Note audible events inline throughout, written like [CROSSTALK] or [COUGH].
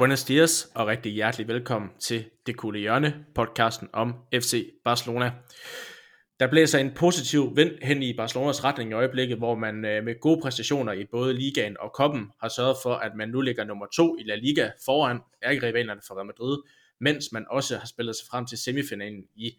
Buenos dias og rigtig hjertelig velkommen til Det Kulde Hjørne, podcasten om FC Barcelona. Der blæser en positiv vind hen i Barcelonas retning i øjeblikket, hvor man øh, med gode præstationer i både ligaen og koppen har sørget for, at man nu ligger nummer to i La Liga foran ærgerivalerne for Real Madrid, mens man også har spillet sig frem til semifinalen i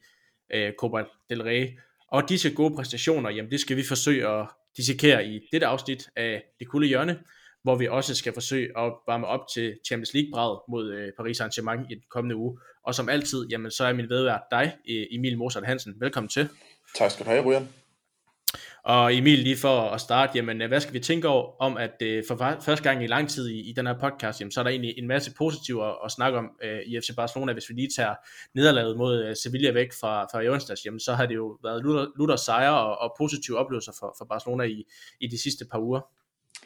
øh, Copa del Rey. Og disse gode præstationer, jamen det skal vi forsøge at dissekere i dette afsnit af Det Kulde Hjørne hvor vi også skal forsøge at varme op til Champions League-brad mod øh, Paris Saint-Germain i den kommende uge. Og som altid, jamen, så er min vedvært dig, e- Emil Mozart Hansen. Velkommen til. Tak skal du have, Ryan. Og Emil, lige for at starte, jamen, hvad skal vi tænke over, om at øh, for første gang i lang tid i, i den her podcast, jamen, så er der egentlig en masse positive at, at snakke om øh, i FC Barcelona. Hvis vi lige tager nederlaget mod øh, Sevilla væk fra, fra i onsdags, jamen, så har det jo været lutter, lutter sejre og, og positive oplevelser for, for Barcelona i, i de sidste par uger.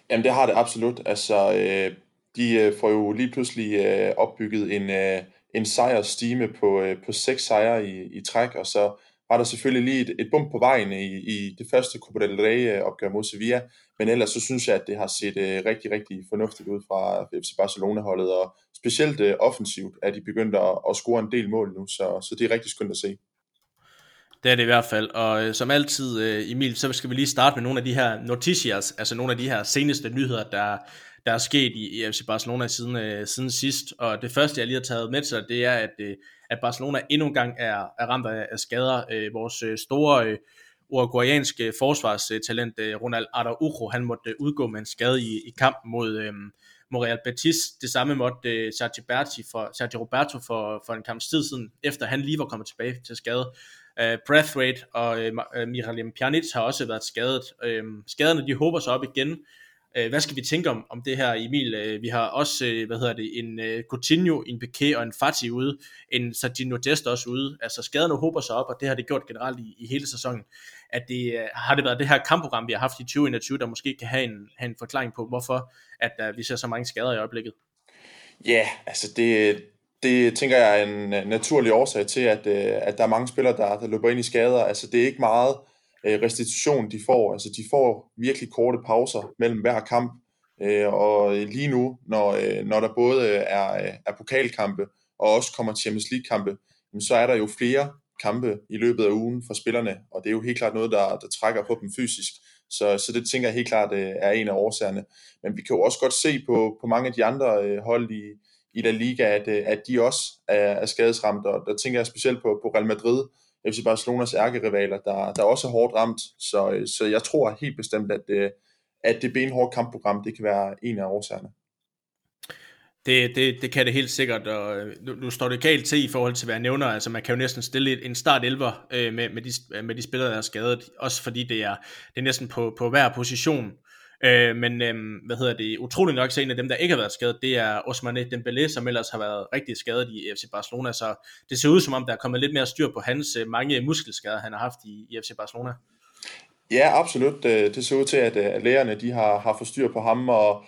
Jamen det har det absolut. Altså, øh, de øh, får jo lige pludselig øh, opbygget en, øh, en sejrstime på, øh, på seks sejre i, i træk, og så var der selvfølgelig lige et, et bump på vejen i, i det første Copa del Rey-opgør øh, mod Sevilla, men ellers så synes jeg, at det har set øh, rigtig, rigtig fornuftigt ud fra FC Barcelona-holdet, og specielt øh, offensivt er de begyndt at, at score en del mål nu, så, så det er rigtig skønt at se. Det er det i hvert fald, og øh, som altid, øh, Emil, så skal vi lige starte med nogle af de her noticias, altså nogle af de her seneste nyheder, der, der er sket i, i FC Barcelona siden, øh, siden sidst. Og det første, jeg lige har taget med til, det er, at, øh, at Barcelona endnu engang er, er ramt af, af skader. Øh, vores øh, store øh, uruguayanske forsvarstalent, øh, Ronald Araujo, han måtte øh, udgå med en skade i, i kampen mod... Øh, mod Betis. Det samme måtte øh, uh, Sergio, Berti for, Sergio Roberto for, for en kamp tid siden, efter han lige var kommet tilbage til skade. Øh, uh, Brathwaite og øh, øh, Miralem Pjanic har også været skadet. Øh, skaderne de håber sig op igen. Øh, hvad skal vi tænke om, om det her, Emil? Øh, vi har også, øh, hvad hedder det, en øh, Coutinho, en Piqué og en Fati ude, en Sardino Dest også ude. Altså skaderne håber sig op, og det har det gjort generelt i, i hele sæsonen. At det, øh, har det været det her kampprogram, vi har haft i 2021, der måske kan have en, have en forklaring på, hvorfor at øh, vi ser så mange skader i øjeblikket? Ja, yeah, altså det, det tænker jeg er en øh, naturlig årsag til, at, øh, at der er mange spillere, der, der løber ind i skader. Altså det er ikke meget øh, restitution, de får. Altså de får virkelig korte pauser mellem hver kamp. Og lige nu, når, når der både er, er pokalkampe og også kommer Champions League-kampe, så er der jo flere kampe i løbet af ugen for spillerne, og det er jo helt klart noget, der, der trækker på dem fysisk. Så, så det tænker jeg helt klart er en af årsagerne. Men vi kan jo også godt se på, på mange af de andre hold i, i La Liga, at, øh, at de også er, er skadesramt, og der tænker jeg specielt på, på Real Madrid, FC Barcelonas ærkerivaler, der, der også er hårdt ramt, så, øh, så jeg tror helt bestemt, at, øh, at det benhårde kampprogram, det kan være en af årsagerne. Det, det, det kan det helt sikkert, og nu, nu står det galt til i forhold til, hvad jeg nævner, altså man kan jo næsten stille en start 11 øh, med, med, de, med de spillere, der er skadet, også fordi det er, det er næsten på, på hver position, Øh, men øh, hvad hedder det, utrolig nok så en af dem, der ikke har været skadet, det er Ousmane Dembélé, som ellers har været rigtig skadet i FC Barcelona, så det ser ud som om, der er kommet lidt mere styr på hans øh, mange muskelskader, han har haft i, i FC Barcelona. Ja, absolut. Øh, det ser ud til, at, øh, at lægerne de har, har fået styr på ham, og,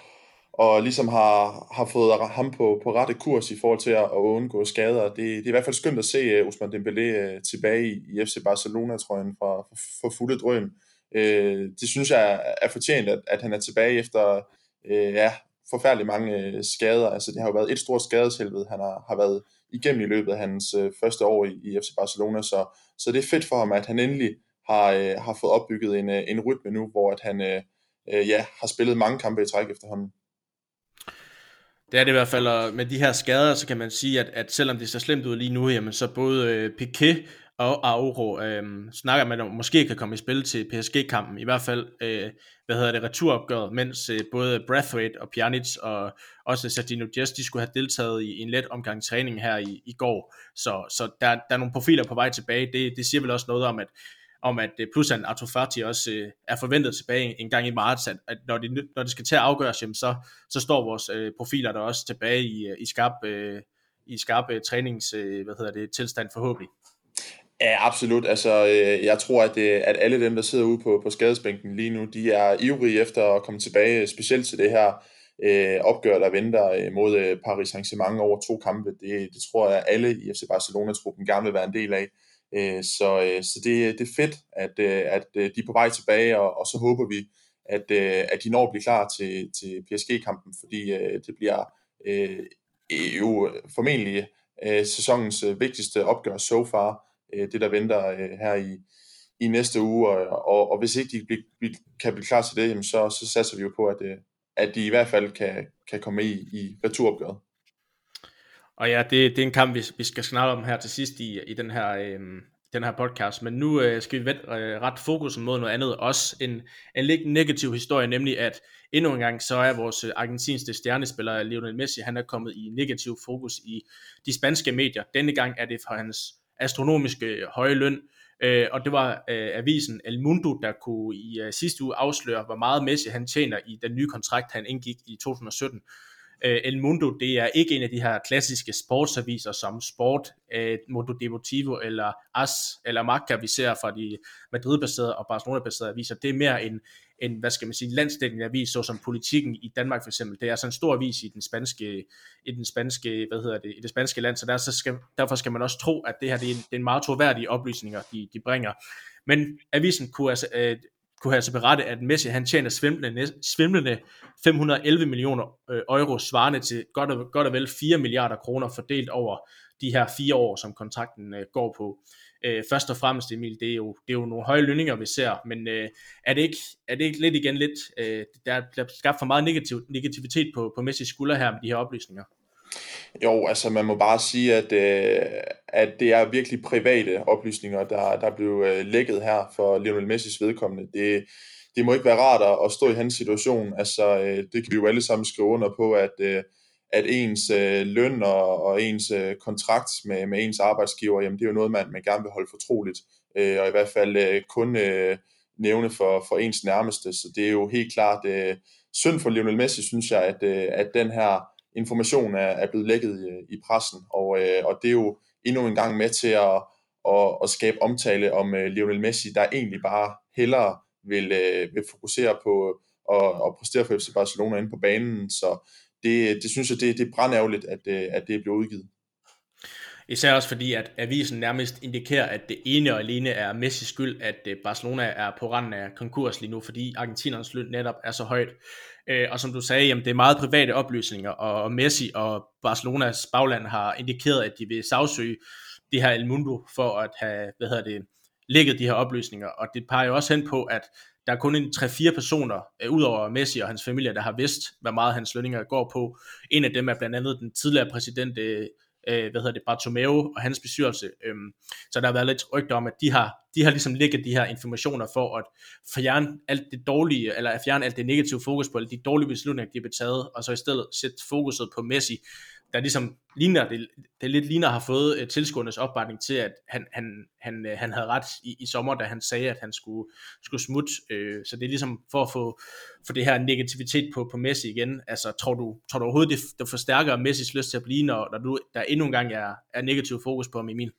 og ligesom har, har fået ham på, på rette kurs i forhold til at, at undgå skader. Det, det er i hvert fald skønt at se øh, Ousmane Dembélé tilbage i, i FC Barcelona, tror jeg, for, for, for fulde drøm. Øh, Øh, det synes jeg er fortjent, at, at han er tilbage efter øh, ja, forfærdelig mange øh, skader. Altså, det har jo været et stort skadeshelvede, han har, har været igennem i løbet af hans øh, første år i, i FC Barcelona, så, så det er fedt for ham, at han endelig har, øh, har fået opbygget en, øh, en rytme nu, hvor at han øh, øh, ja, har spillet mange kampe i træk efterhånden. Det er det i hvert fald, og med de her skader, så kan man sige, at, at selvom det ser slemt ud lige nu, jamen, så både øh, Piquet og Auro øh, snakker man om, måske kan komme i spil til PSG-kampen, i hvert fald, øh, hvad hedder det, returopgøret, mens øh, både Brathwaite og Pjanic og også Sardino Jess, de skulle have deltaget i, en let omgang træning her i, i går, så, så der, der er nogle profiler på vej tilbage, det, det siger vel også noget om, at om at øh, plus at Arto Fati også øh, er forventet tilbage en gang i marts, at, at når, det, når det skal til at afgøres, jamen, så, så står vores øh, profiler der også tilbage i, øh, i skarp, øh, i skarp øh, trænings, øh, hvad hedder det, tilstand forhåbentlig. Ja, absolut. Altså, øh, jeg tror, at, det, at alle dem, der sidder ude på, på skadesbænken lige nu, de er ivrige efter at komme tilbage, specielt til det her øh, opgør, der venter øh, mod øh, Paris Saint-Germain over to kampe. Det, det tror jeg, at alle i FC Barcelona-truppen gerne vil være en del af. Øh, så øh, så det, det er fedt, at, øh, at øh, de er på vej tilbage, og, og så håber vi, at, øh, at de når at blive klar til, til PSG-kampen, fordi øh, det bliver øh, jo øh, formentlig øh, sæsonens øh, vigtigste opgør so far, øh, det der venter øh, her i, i næste uge, og, og, og hvis ikke de bl- blive, kan blive klar til det, jamen så, så satser vi jo på, at, øh, at de i hvert fald kan, kan komme i, i returopgøret. Og ja, det, det er en kamp, vi, vi skal snakke om her til sidst i, i den her... Øh, den her podcast, men nu øh, skal vi vende øh, ret fokusen mod noget andet, også en, en lidt negativ historie, nemlig at endnu en gang så er vores øh, argentinske stjernespiller Lionel Messi, han er kommet i negativ fokus i de spanske medier. Denne gang er det for hans astronomiske øh, høje løn, øh, og det var øh, avisen El Mundo, der kunne i øh, sidste uge afsløre, hvor meget Messi han tjener i den nye kontrakt, han indgik i 2017. Øh, El Mundo, det er ikke en af de her klassiske sportsaviser som Sport, øh, Mundo Deportivo eller AS eller Marca, vi ser fra de Madrid-baserede og Barcelona-baserede aviser. Det er mere en, en hvad skal man sige, landsdækkende avis, såsom Politikken i Danmark for eksempel. Det er altså en stor avis i den spanske, i den spanske, hvad hedder det, i det spanske land, så, der, så skal, derfor skal man også tro, at det her det er en, det er en meget troværdige oplysninger, de, de bringer. Men avisen kunne altså, øh, kunne altså berette, at Messi han tjener svimlende, svimlende 511 millioner øh, euro, svarende til godt og, godt og vel 4 milliarder kroner fordelt over de her fire år, som kontrakten øh, går på. Øh, Øh, først og fremmest, Emil, det er jo, det er jo nogle høje lønninger, vi ser, men øh, er, det ikke, er det ikke lidt igen lidt, øh, der bliver skabt for meget negativ, negativitet på, på Messis skulder her med de her oplysninger? Jo, altså man må bare sige, at, øh, at det er virkelig private oplysninger, der, der blev øh, lækket her for Lionel Messis vedkommende. Det, det må ikke være rart at stå i hans situation. Altså, øh, det kan vi jo alle sammen skrive under på, at, øh, at ens øh, løn og, og ens øh, kontrakt med, med ens arbejdsgiver, jamen det er jo noget, man, man gerne vil holde fortroligt, øh, og i hvert fald øh, kun øh, nævne for, for ens nærmeste. Så det er jo helt klart øh, synd for Lionel Messi, synes jeg, at, øh, at den her information er, er blevet lækket i, i pressen, og, øh, og det er jo endnu en gang med til at, at, at skabe omtale om øh, Lionel Messi, der egentlig bare hellere vil, øh, vil fokusere på øh, at, at præstere for FC Barcelona inde på banen, så det, det synes jeg, det, det er brændærgerligt, at, øh, at det er blevet udgivet. Især også fordi, at avisen nærmest indikerer, at det ene og alene er Messi skyld, at øh, Barcelona er på randen af konkurs lige nu, fordi argentinernes løn netop er så højt. Øh, og som du sagde, jamen, det er meget private oplysninger, og Messi og Barcelonas bagland har indikeret, at de vil sagsøge det her El Mundo for at have, hvad hedder det, lægget de her oplysninger. Og det peger jo også hen på, at der er kun en 3-4 personer, øh, udover Messi og hans familie, der har vidst, hvad meget hans lønninger går på. En af dem er blandt andet den tidligere præsident øh, øh, hvad hedder det, Bartomeu og hans bestyrelse. Øhm, så der har været lidt rygter om, at de har, de har ligesom ligget de her informationer for at fjerne alt det dårlige, eller at fjerne alt det negative fokus på, alle de dårlige beslutninger, de har taget, og så i stedet sætte fokuset på Messi, der ligesom ligner, det, det lidt ligner har fået uh, tilskuernes opbakning til, at han, han, han, uh, han havde ret i, i sommer, da han sagde, at han skulle, skulle smutte. Uh, så det er ligesom for at få, for det her negativitet på, på Messi igen. Altså, tror du, tror du overhovedet, det, det forstærker Messis lyst til at blive, når, når du, der endnu en gang er, er negativ fokus på ham, Emil?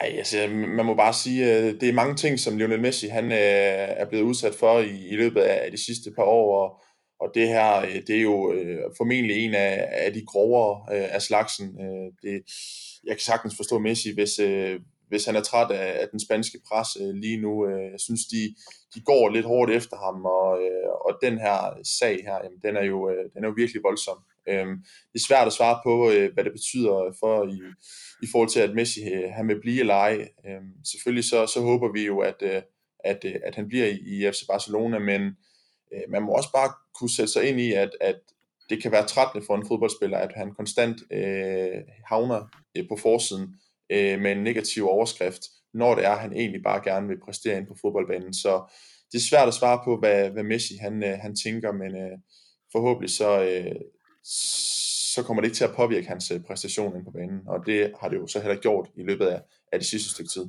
Ej, altså, man må bare sige, det er mange ting, som Lionel Messi han, er blevet udsat for i, i løbet af de sidste par år, og og det her, øh, det er jo øh, formentlig en af, af de grovere øh, af slagsen. Øh, det, jeg kan sagtens forstå Messi, hvis, øh, hvis han er træt af, af den spanske pres øh, lige nu. Øh, jeg synes, de, de går lidt hårdt efter ham, og, øh, og den her sag her, jamen, den, er jo, øh, den er jo virkelig voldsom. Øh, det er svært at svare på, øh, hvad det betyder for i, i forhold til, at Messi øh, han vil blive eller ej. Øh, selvfølgelig så, så håber vi jo, at, øh, at, øh, at han bliver i, i FC Barcelona, men øh, man må også bare kunne sætte sig ind i, at, at det kan være trættende for en fodboldspiller, at han konstant øh, havner øh, på forsiden øh, med en negativ overskrift, når det er, at han egentlig bare gerne vil præstere ind på fodboldbanen. Så det er svært at svare på, hvad, hvad Messi han, øh, han tænker, men øh, forhåbentlig så, øh, så kommer det ikke til at påvirke hans øh, præstation ind på banen, og det har det jo så heller gjort i løbet af, af det sidste stykke tid.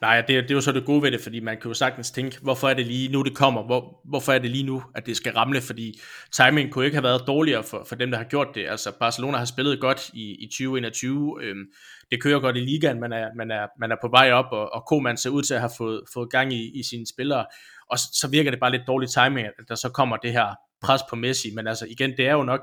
Nej, det, det er jo så det gode ved det, fordi man kan jo sagtens tænke, hvorfor er det lige nu, det kommer? Hvor, hvorfor er det lige nu, at det skal ramle? Fordi timing kunne ikke have været dårligere for, for dem, der har gjort det. Altså, Barcelona har spillet godt i, i 2021. Øhm, det kører godt i ligaen, man er, man er, man er på vej op, og, og Koeman ser ud til at have fået, fået gang i, i sine spillere. Og så, så virker det bare lidt dårlig timing, at der så kommer det her pres på Messi. Men altså igen, det er jo nok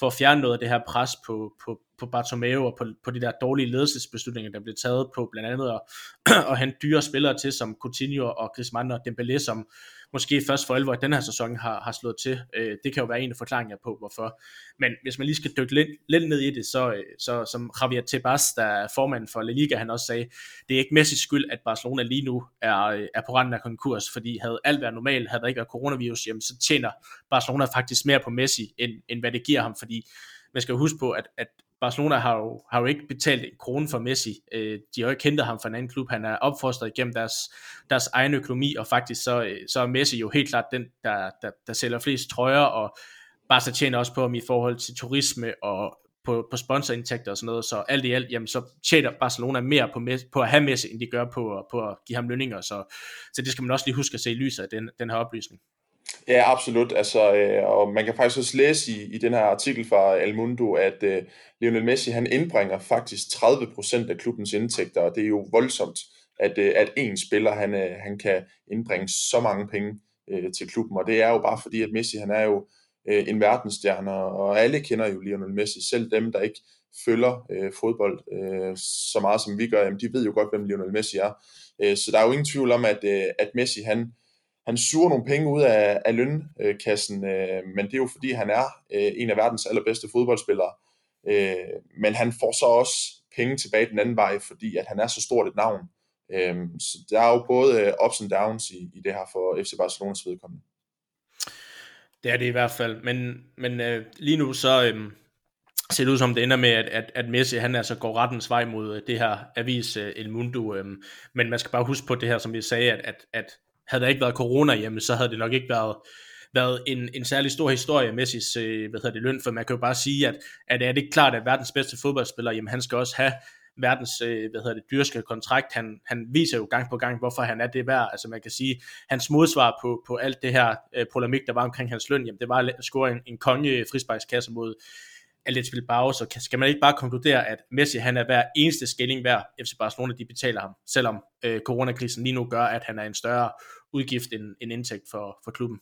for at fjerne noget af det her pres på, på, på Bartomeu og på, på de der dårlige ledelsesbeslutninger, der blev taget på blandt andet at, [CLEARS THROAT] at hente dyre spillere til, som Coutinho og Griezmann og Dembélé, som måske først for alvor i den her sæson har, har slået til. Øh, det kan jo være en af forklaringerne på, hvorfor. Men hvis man lige skal dykke lidt, lidt ned i det, så, øh, så som Javier Tebas, der er formand for La Liga, han også sagde, det er ikke Messis skyld, at Barcelona lige nu er, øh, er på randen af konkurs, fordi havde alt været normalt, havde der ikke været coronavirus, jamen, så tjener Barcelona faktisk mere på Messi, end, end hvad det giver ham, fordi man skal huske på, at, at Barcelona har jo, har jo ikke betalt en krone for Messi. Øh, de har jo ikke hentet ham fra en anden klub. Han er opfostret igennem deres, deres egen økonomi, og faktisk så, øh, så er Messi jo helt klart den, der, der, der sælger flest trøjer, og Barca tjener også på ham i forhold til turisme og på, på sponsorindtægter og sådan noget, så alt i alt, jamen, så tjener Barcelona mere på, på at have Messi, end de gør på, på at give ham lønninger, så, så det skal man også lige huske at se i lyset af den, den her oplysning. Ja, absolut. Altså, øh, og man kan faktisk også læse i, i den her artikel fra El Mundo, at øh, Lionel Messi han indbringer faktisk 30% af klubbens indtægter, og det er jo voldsomt, at, øh, at en spiller han, øh, han kan indbringe så mange penge øh, til klubben, og det er jo bare fordi, at Messi han er jo øh, en verdensstjerne, og alle kender jo Lionel Messi, selv dem, der ikke følger øh, fodbold øh, så meget som vi gør, jamen, de ved jo godt, hvem Lionel Messi er. Øh, så der er jo ingen tvivl om, at, øh, at Messi han han suger nogle penge ud af, af lønkassen, øh, men det er jo fordi, han er øh, en af verdens allerbedste fodboldspillere. Øh, men han får så også penge tilbage den anden vej, fordi at han er så stort et navn. Øh, så der er jo både øh, ups and downs i, i det her for FC Barcelonas vedkommende. Det er det i hvert fald, men, men øh, lige nu så øh, ser det ud som det ender med, at, at, at Messi han altså går rettens vej mod øh, det her avis øh, El Mundo, øh, men man skal bare huske på det her, som vi sagde, at, at, at havde der ikke været corona hjemme, så havde det nok ikke været, været en, en særlig stor historie Messis øh, hvad hedder det, løn, for man kan jo bare sige, at, at er det klart, at verdens bedste fodboldspiller, jamen han skal også have verdens, øh, hvad hedder det, dyrske kontrakt. Han, han viser jo gang på gang, hvorfor han er det værd. Altså man kan sige, hans modsvar på, på alt det her øh, polemik, der var omkring hans løn, jamen det var at score en, en konge frisparkskasse mod Atletico Bilbao, så skal man ikke bare konkludere, at Messi han er hver eneste skilling værd, FC Barcelona de betaler ham, selvom øh, coronakrisen lige nu gør, at han er en større udgift end, end indtægt for, for klubben.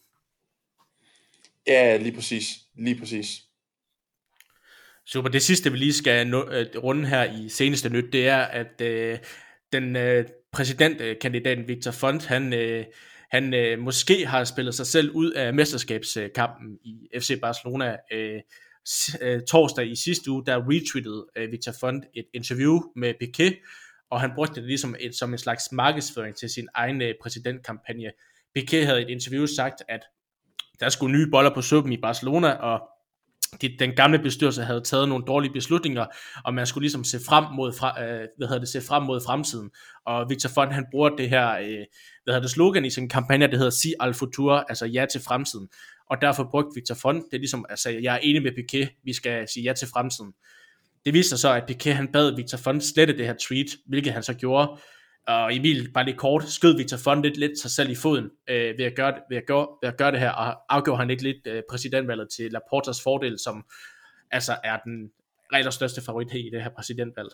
Ja, lige præcis. Lige præcis. Super. Det sidste, vi lige skal nå, øh, runde her i seneste nyt, det er, at øh, den øh, præsidentkandidaten Victor Font, han, øh, han øh, måske har spillet sig selv ud af mesterskabskampen i FC Barcelona. Øh, øh, torsdag i sidste uge, der retweetede øh, Victor Font et interview med Piquet, og han brugte det ligesom et, som en slags markedsføring til sin egen øh, præsidentkampagne. Piquet havde i et interview sagt, at der skulle nye boller på suppen i Barcelona, og de, den gamle bestyrelse havde taget nogle dårlige beslutninger, og man skulle ligesom se frem mod, fra, øh, hvad hedder det, se frem mod fremtiden. Og Victor Font, han bruger det her, øh, hvad hedder det, slogan i sin kampagne, det hedder Si al futuro, altså ja til fremtiden og derfor brugte Victor Font det ligesom altså jeg er enig med Piquet, vi skal sige ja til fremtiden. Det viste sig så, at Piquet han bad Victor Font slette det her tweet, hvilket han så gjorde, og Emil, bare lidt kort, skød Victor Font lidt, lidt sig selv i foden øh, ved, at gøre, ved, at gøre, ved at gøre det her, og afgjorde han ikke lidt øh, præsidentvalget til Laportas fordel, som altså er den rigtig største favorit i det her præsidentvalg.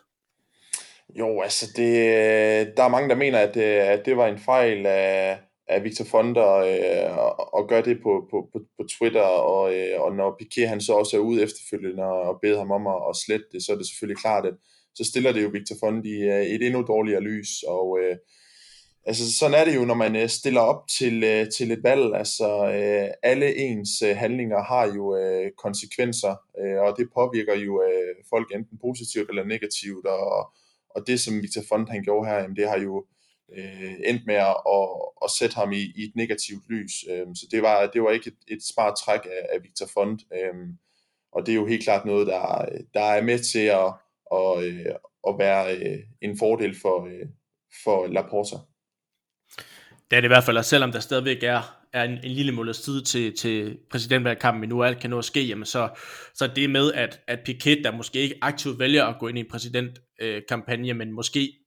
Jo, altså det, øh, der er mange, der mener, at, øh, at det var en fejl af, af Victor Fonder øh, og, og gør det på, på, på, på Twitter, og, øh, og når Piquet han så også er ude efterfølgende og beder ham om at, at slette det, så er det selvfølgelig klart, at så stiller det jo Victor Fondi øh, et endnu dårligere lys, og øh, altså sådan er det jo, når man øh, stiller op til, øh, til et valg, altså øh, alle ens øh, handlinger har jo øh, konsekvenser, øh, og det påvirker jo øh, folk enten positivt eller negativt, og, og det som Victor Fond han gjorde her, jamen, det har jo øh, endte med at, at, at sætte ham i, i et negativt lys. Øh, så det var, det var ikke et, et smart træk af, af Victor Font. Øh, og det er jo helt klart noget, der, der er med til at, at, øh, at være øh, en fordel for, øh, for Laporta. Det er det i hvert fald, og selvom der stadigvæk er, er en, en lille måneds tid til, til præsidentvalgkampen, men nu alt kan nå at ske, jamen så, så det med, at, at Piquet, der måske ikke aktivt vælger at gå ind i en præsidentkampagne, øh, men måske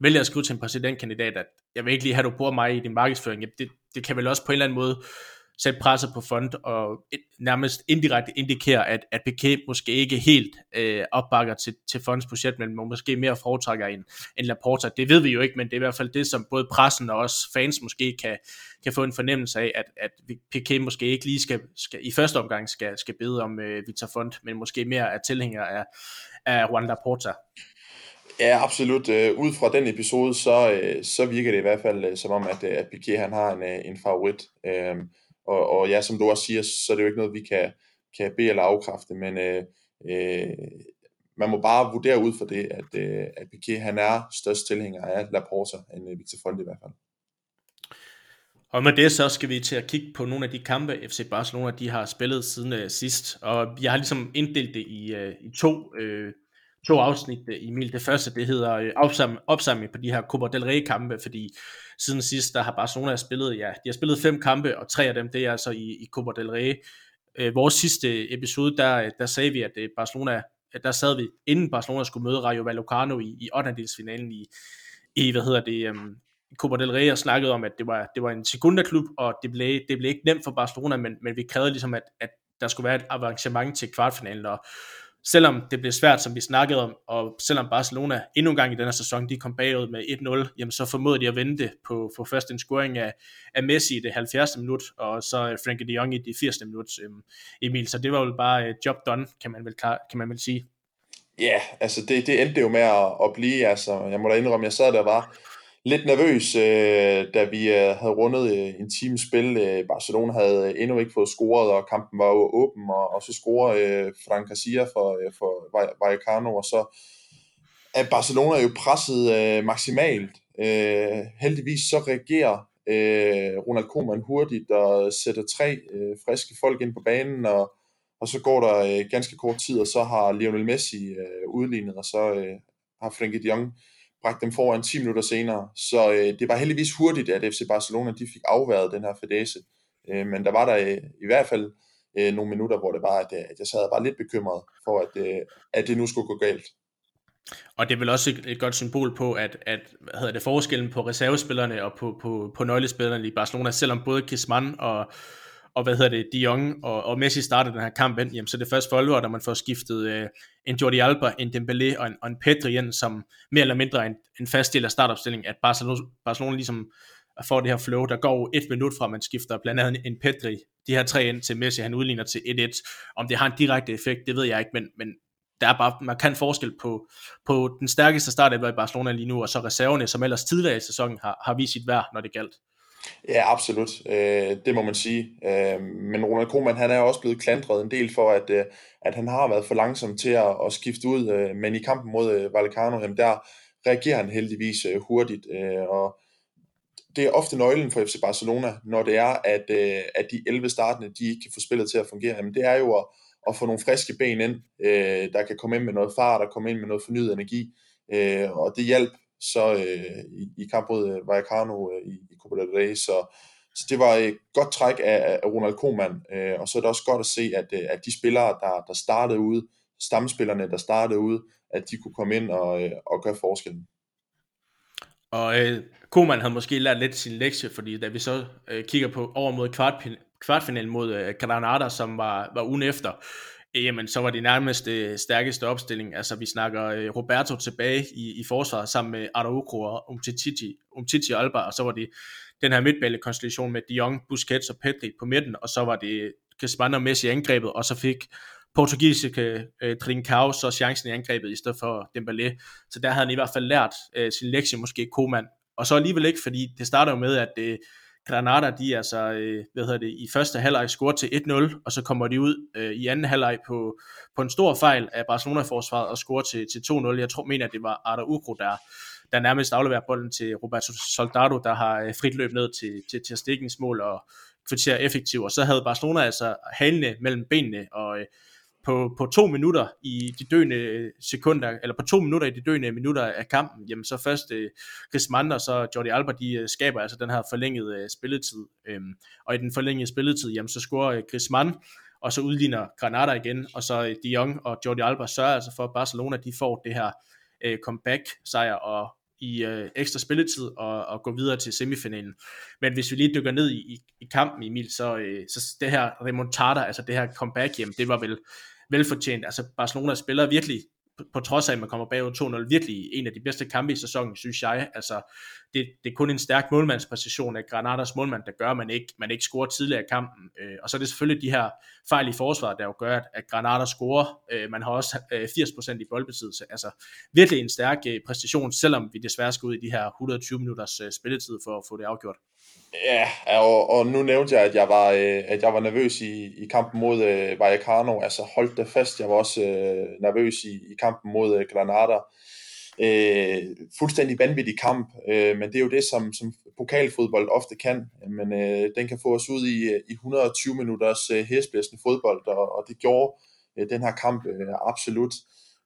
vælger at skrive til en præsidentkandidat, at jeg vil ikke lige have, at du bruger mig i din markedsføring, det, det kan vel også på en eller anden måde sætte presset på fond og nærmest indirekte indikere, at, at Piquet måske ikke helt øh, opbakker til, til fonds budget, men måske mere foretrækker en, en Laporta. Det ved vi jo ikke, men det er i hvert fald det, som både pressen og også fans måske kan, kan få en fornemmelse af, at, at Piquet måske ikke lige skal, skal i første omgang skal, skal bede om øh, Victor Font, men måske mere er tilhænger af, af Juan Laporta. Ja, absolut. Øh, ud fra den episode, så, øh, så virker det i hvert fald øh, som om, at, øh, at Piqué han har en, øh, en favorit. Øhm, og, og ja, som du også siger, så er det jo ikke noget, vi kan, kan bede eller afkræfte, men øh, øh, man må bare vurdere ud fra det, at, øh, at Piqué han er størst tilhænger af Laporta end øh, Victor Fonte i hvert fald. Og med det så skal vi til at kigge på nogle af de kampe, FC Barcelona de har spillet siden øh, sidst. Og jeg har ligesom inddelt det i, øh, i to, øh, to afsnit, øh, Emil. Det første, det hedder øh, opsam, opsamling på de her Copa del Rey kampe, fordi siden sidst, der har Barcelona spillet, ja, de har spillet fem kampe, og tre af dem, det er altså i, i Copa del Rey. Øh, vores sidste episode, der, øh, der sagde vi, at Barcelona, der sad vi, inden Barcelona skulle møde Rayo Vallecano i, i 8. finalen i, i, hvad hedder det, um, Copa del Rey og snakkede om, at det var, det var en sekundaklub, og det blev, det blev ikke nemt for Barcelona, men, men vi krævede ligesom, at, at der skulle være et avancement til kvartfinalen, og selvom det blev svært, som vi snakkede om, og selvom Barcelona endnu en gang i denne sæson, de kom bagud med 1-0, jamen så formåede de at vente på, på først en scoring af, af Messi i det 70. minut, og så øh, Frankie de Jong i det 80. minut, øhm, Emil. Så det var jo bare øh, job done, kan man vel, klar, kan man vel sige. Ja, yeah, altså det, det endte jo med at, at blive, altså jeg må da indrømme, jeg sad der var lidt nervøs, øh, da vi øh, havde rundet øh, en times spil. Øh, Barcelona havde øh, endnu ikke fået scoret, og kampen var jo åben, og, og så scorer øh, Frank Garcia for, øh, for Vallecano, og så er Barcelona jo presset øh, maksimalt. Øh, heldigvis så reagerer øh, Ronald Koeman hurtigt og sætter tre øh, friske folk ind på banen, og, og så går der øh, ganske kort tid, og så har Lionel Messi øh, udlignet, og så øh, har Frenkie de Jong bragte dem foran 10 minutter senere. Så øh, det var heldigvis hurtigt, at FC Barcelona de fik afværet den her fadese. Øh, men der var der øh, i hvert fald øh, nogle minutter, hvor det var, at, øh, at jeg sad bare lidt bekymret for, at, øh, at det nu skulle gå galt. Og det er vel også et, et godt symbol på, at, at hvad hedder det, forskellen på reservespillerne og på, på, på nøglespillerne i Barcelona, selvom både Kisman og, og hvad hedder det, De Jong og, og Messi startede den her kamp ind, jamen, så er det først for alvor, da man får skiftet øh, en Jordi Alba, en Dembélé og en, og en Pedri ind, som mere eller mindre er en, en fast del af startopstillingen, at Barcelona, Barcelona ligesom får det her flow, der går et minut fra, man skifter blandt andet en Pedri, de her tre ind til Messi, han udligner til 1-1. Om det har en direkte effekt, det ved jeg ikke, men, men der er bare man kan forskel på, på den stærkeste start i Barcelona lige nu, og så reserverne, som ellers tidligere i sæsonen har, har vist sit værd, når det galt. Ja, absolut. Øh, det må man sige. Øh, men Ronald Koeman, han er også blevet klandret en del for, at, øh, at han har været for langsom til at, at skifte ud. Øh, men i kampen mod øh, Vallecano, jamen der reagerer han heldigvis øh, hurtigt. Øh, og det er ofte nøglen for FC Barcelona, når det er, at, øh, at de 11 startende, de ikke kan få spillet til at fungere. Jamen det er jo at, at få nogle friske ben ind, øh, der kan komme ind med noget fart, der komme ind med noget fornyet energi. Øh, og det hjælp så øh, i, i kamp mod øh, Vallecano øh, i, i Copa del Rey, så, så det var et godt træk af, af Ronald Koeman, øh, og så er det også godt at se, at, øh, at de spillere, der, der startede ude, stamspillerne, der startede ude, at de kunne komme ind og, øh, og gøre forskellen. Og øh, Koeman havde måske lært lidt sin lektie, fordi da vi så øh, kigger på over mod kvart, kvartfinalen mod øh, Granada, som var, var ugen efter, jamen så var det nærmest øh, stærkeste opstilling. Altså vi snakker øh, Roberto tilbage i, i forsvaret sammen med Araujo og Umtiti, Umtiti og Alba, og så var det den her midtbanekonstellation med De Jong, Busquets og Pedri på midten, og så var det Griezmann og Messi i angrebet, og så fik portugisiske øh, Trincao så chancen i angrebet i stedet for Dembélé. Så der havde han i hvert fald lært øh, sin lektie, måske Koman. Og så alligevel ikke, fordi det starter jo med, at øh, Granada, de er altså, øh, hvad hedder det, i første halvleg scorede til 1-0, og så kommer de ud øh, i anden halvleg på, på en stor fejl af Barcelona-forsvaret og scorer til, til 2-0. Jeg tror, mener, at det var Arda Ugro, der, der nærmest afleverer bolden til Roberto Soldado, der har øh, frit løb ned til, til, til Stikkens mål og kvarter effektivt. Og så havde Barcelona altså halene mellem benene, og øh, på, på to minutter i de døende øh, sekunder, eller på to minutter i de døende minutter af kampen, jamen så først øh, Mann og så Jordi Alba, de øh, skaber altså den her forlængede øh, spilletid. Øhm, og i den forlængede spilletid, jamen så scorer øh, Mann og så udligner Granada igen, og så øh, De Jong og Jordi Alba sørger altså for, at Barcelona de får det her øh, comeback sejr, og i øh, ekstra spilletid og, og gå videre til semifinalen. Men hvis vi lige dykker ned i, i, i kampen, Emil, så, øh, så det her remontada, altså det her comeback hjem, det var vel velfortjent. Altså Barcelona spiller virkelig på, trods af, at man kommer bagud 2-0, virkelig en af de bedste kampe i sæsonen, synes jeg. Altså, det, det er kun en stærk målmandspræcision af Granadas målmand, der gør, at man ikke, man ikke scorer tidligere i kampen. Øh, og så er det selvfølgelig de her fejl i forsvaret, der jo gør, at, at Granada scorer. Øh, man har også øh, 80% i boldbesiddelse. Altså, virkelig en stærk øh, præstation, selvom vi desværre skal ud i de her 120 minutters øh, spilletid for at få det afgjort. Ja, og, og nu nævnte jeg, at jeg var, øh, at jeg var nervøs i, i kampen mod øh, Vallecano. Altså holdt det fast, jeg var også øh, nervøs i, i kampen mod øh, Granada. Øh, fuldstændig vanvittig kamp, øh, men det er jo det, som, som pokalfodbold ofte kan. Men øh, den kan få os ud i, øh, i 120 minutters øh, hæsblæsende fodbold, og, og det gjorde øh, den her kamp øh, absolut.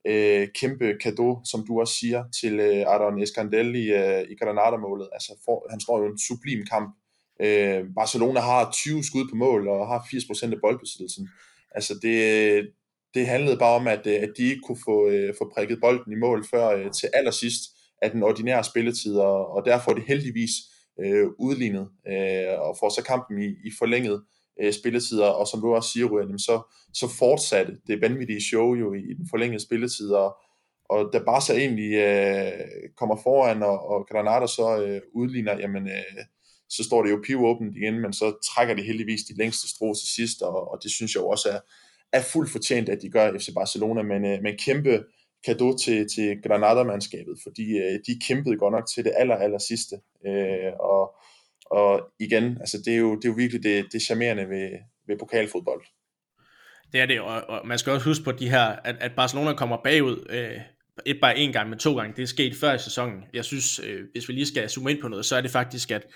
Øh, kæmpe kado, som du også siger, til øh, Aaron Escandel i, øh, i Granada-målet. Altså, for, han slår jo en sublim kamp. Øh, Barcelona har 20 skud på mål og har 80% af boldbesiddelsen. Altså, det, det handlede bare om, at, at de ikke kunne få, øh, få prikket bolden i mål før øh, til allersidst af den ordinære spilletid, og, og derfor er det heldigvis øh, udlignet øh, og får så kampen i, i forlænget øh, spilletider, og som du også siger, Ryan, så, så fortsatte det vanvittige show jo i, i den forlængede spilletid, og, og da Barca egentlig øh, kommer foran, og, og Granada så øh, udligner, jamen øh, så står det jo pivåbent igen, men så trækker de heldigvis de længste strå til sidst, og, og det synes jeg også er, er fuldt fortjent, at de gør FC Barcelona, men, øh, men kæmpe kado til, til Granada-mandskabet, fordi øh, de kæmpede godt nok til det aller, aller sidste, øh, og, og igen, altså det er jo, det er jo virkelig det, det charmerende ved, ved pokalfodbold. Det er det, og, og man skal også huske på de her, at, at Barcelona kommer bagud, øh, ikke bare en gang, men to gange. Det er sket før i sæsonen. Jeg synes, øh, hvis vi lige skal zoome ind på noget, så er det faktisk, at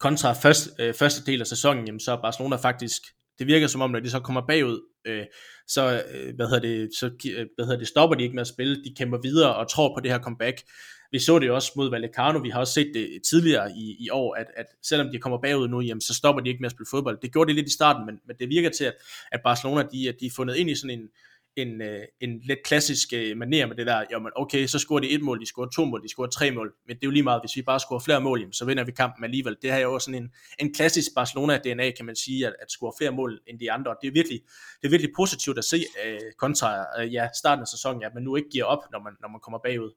kontra først, øh, første del af sæsonen, jamen, så er Barcelona faktisk, det virker som om, når de så kommer bagud, øh, så, øh, hvad hedder det, så øh, hvad hedder det, stopper de ikke med at spille, de kæmper videre og tror på det her comeback. Vi så det også mod Vallecano, vi har også set det tidligere i, i år, at, at selvom de kommer bagud nu, jamen, så stopper de ikke med at spille fodbold. Det gjorde de lidt i starten, men, men det virker til, at, at Barcelona de, de er fundet ind i sådan en, en, øh, en lidt klassisk øh, maner med det der, jamen okay, så scorer de et mål, de scorer to mål, de scorer tre mål, men det er jo lige meget, hvis vi bare scorer flere mål, jamen, så vinder vi kampen alligevel. Det her er jo sådan en, en klassisk Barcelona-DNA, kan man sige, at, at score flere mål end de andre, det er virkelig, det er virkelig positivt at se øh, kontra øh, ja, starten af sæsonen, at man nu ikke giver op, når man, når man kommer bagud.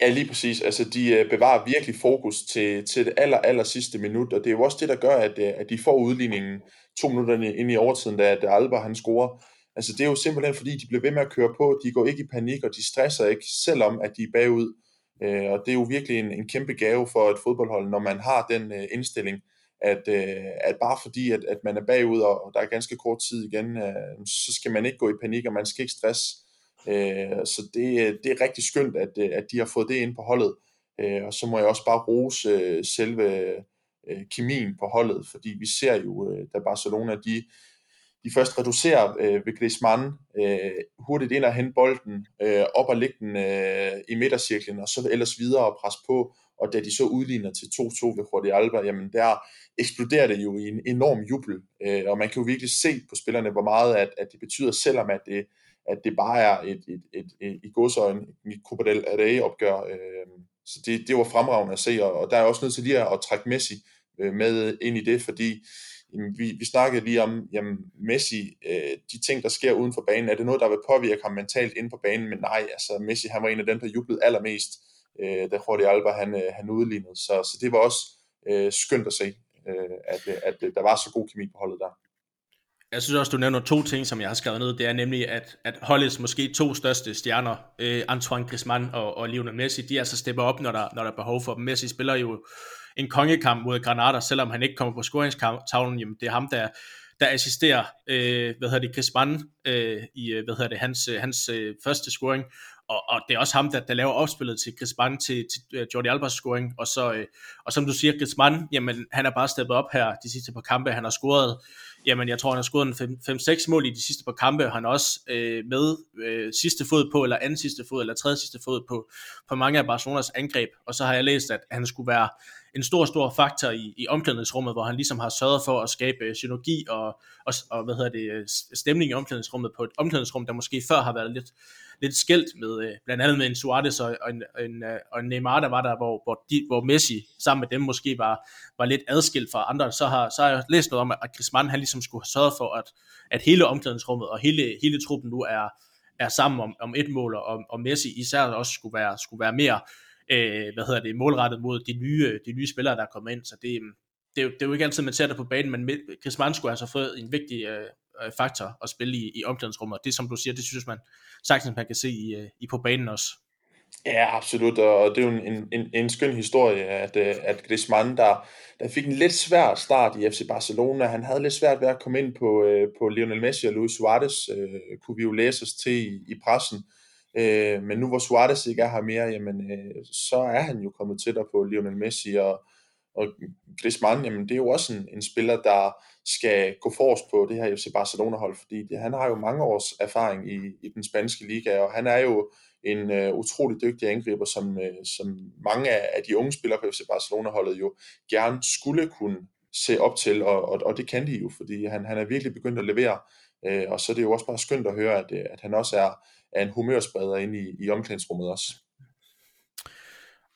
Ja, lige præcis. Altså, de øh, bevarer virkelig fokus til, til det aller, aller sidste minut, og det er jo også det, der gør, at, øh, at de får udligningen to minutter ind i overtiden, da, da Alba han scorer. Altså, det er jo simpelthen, fordi de bliver ved med at køre på, de går ikke i panik, og de stresser ikke, selvom at de er bagud. Øh, og det er jo virkelig en, en kæmpe gave for et fodboldhold, når man har den øh, indstilling, at, øh, at bare fordi, at, at man er bagud, og der er ganske kort tid igen, øh, så skal man ikke gå i panik, og man skal ikke stresse Øh, så det, det er rigtig skønt, at, at de har fået det ind på holdet. Øh, og så må jeg også bare rose øh, selve kemien på holdet, fordi vi ser jo, da Barcelona de, de først reducerer øh, ved Griezmann øh, hurtigt ind og hente bolden, øh, op og lægge den øh, i midtercirklen, og så ellers videre og presse på, og da de så udligner til 2-2 ved Jordi Alba, jamen der eksploderer det jo i en enorm jubel, øh, og man kan jo virkelig se på spillerne, hvor meget at, at det betyder, selvom at det, at det bare er et, et, et, et i godsøjne et Copa del Rey opgør. Øh, så det, det var fremragende at se, og, og der er også nødt til lige at, at trække Messi øh, med ind i det, fordi jamen, vi, vi snakkede lige om, jamen Messi, øh, de ting, der sker uden for banen, er det noget, der vil påvirke ham mentalt ind på banen, men nej, altså Messi, han var en af dem, der jublede allermest, øh, da Jordi Alba, han, øh, han udlignede, så, så det var også øh, skønt at se, øh, at, øh, at, øh, der var så god kemi på holdet der. Jeg synes også, du nævner to ting, som jeg har skrevet ned. Det er nemlig, at, at holdets måske to største stjerner, øh, Antoine Griezmann og, og Lionel Messi, de altså stepper op, når der, når der er behov for dem. Messi spiller jo en kongekamp mod Granada, selvom han ikke kommer på scoringstavlen. Jamen, det er ham, der, der assisterer, øh, hvad hedder det, Griezmann øh, i, øh, hvad hedder det, hans, øh, hans øh, første scoring. Og, og det er også ham, der, der laver opspillet til Griezmann til, til øh, Jordi Albas scoring, og så, øh, og som du siger, Griezmann, jamen han er bare steppet op her de sidste par kampe, han har scoret, jamen jeg tror han har scoret 5-6 mål i de sidste par kampe, han er også øh, med øh, sidste fod på, eller anden sidste fod, eller tredje sidste fod på, på mange af Barcelonas angreb, og så har jeg læst, at han skulle være en stor, stor faktor i, i omklædningsrummet, hvor han ligesom har sørget for at skabe øh, synergi og, og, og hvad hedder det, øh, stemning i omklædningsrummet på et omklædningsrum, der måske før har været lidt, lidt skældt med, øh, blandt andet med en Suarez og, og, en, en, og en Neymar, der var der, hvor, hvor, de, hvor Messi sammen med dem måske var, var lidt adskilt fra andre. Så har, så har jeg læst noget om, at Griezmann han ligesom skulle have sørget for, at, at hele omklædningsrummet og hele, hele truppen nu er, er sammen om, om et mål, og, og Messi især også skulle være, skulle være mere øh, hvad hedder det, målrettet mod de nye, øh, de nye spillere, der er kommet ind. Så det, øhm, det, er jo, det er jo ikke altid, man ser det på banen, men Chris Mansko har så fået en vigtig øh, øh, faktor at spille i, i omklædningsrummet. Det som du siger, det synes man sagtens man kan se i, øh, i på banen også. Ja, absolut, og det er jo en, en, en skøn historie, at, at Griezmann, der, der fik en lidt svær start i FC Barcelona, han havde lidt svært ved at komme ind på, på Lionel Messi og Luis Suarez, øh, kunne vi jo læse os til i, i pressen, øh, Øh, men nu hvor Suarez ikke er her mere, jamen, øh, så er han jo kommet tættere på Lionel Messi, og, og Griezmann, jamen, det er jo også en, en spiller, der skal gå forrest på det her FC Barcelona-hold, fordi det, han har jo mange års erfaring i, i den spanske liga, og han er jo en øh, utrolig dygtig angriber, som, øh, som mange af, af de unge spillere på FC Barcelona-holdet jo gerne skulle kunne se op til, og, og, og det kan de jo, fordi han, han er virkelig begyndt at levere, øh, og så er det jo også bare skønt at høre, at, øh, at han også er, er en humørspreder ind i, i omklædningsrummet også.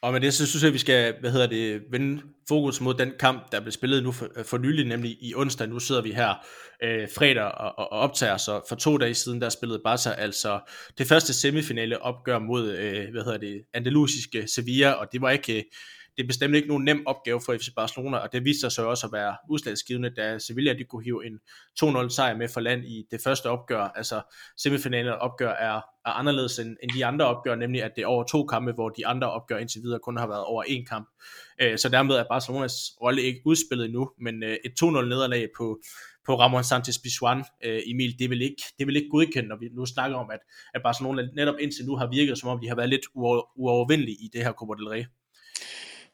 Og med det, så synes jeg, at vi skal, hvad hedder det, vende fokus mod den kamp, der blev spillet nu for, for nylig, nemlig i onsdag. Nu sidder vi her øh, fredag og, og optager, så for to dage siden, der spillede Barca altså det første semifinale opgør mod, øh, hvad hedder det, andalusiske Sevilla, og det var ikke, det er bestemt ikke nogen nem opgave for FC Barcelona, og det viste sig så også at være udslagsgivende, da Sevilla de kunne hive en 2-0 sejr med for land i det første opgør. Altså semifinalen opgør er, er anderledes end, end de andre opgør, nemlig at det er over to kampe, hvor de andre opgør indtil videre kun har været over en kamp. Øh, så dermed er Barcelonas rolle ikke udspillet nu, men øh, et 2-0 nederlag på, på Ramon Sanchez Pizjuan, øh, Emil, det vil ikke, det vil ikke godkende, når vi nu snakker om, at, at Barcelona netop indtil nu har virket, som om de har været lidt uovervindelige i det her Copa del Rey.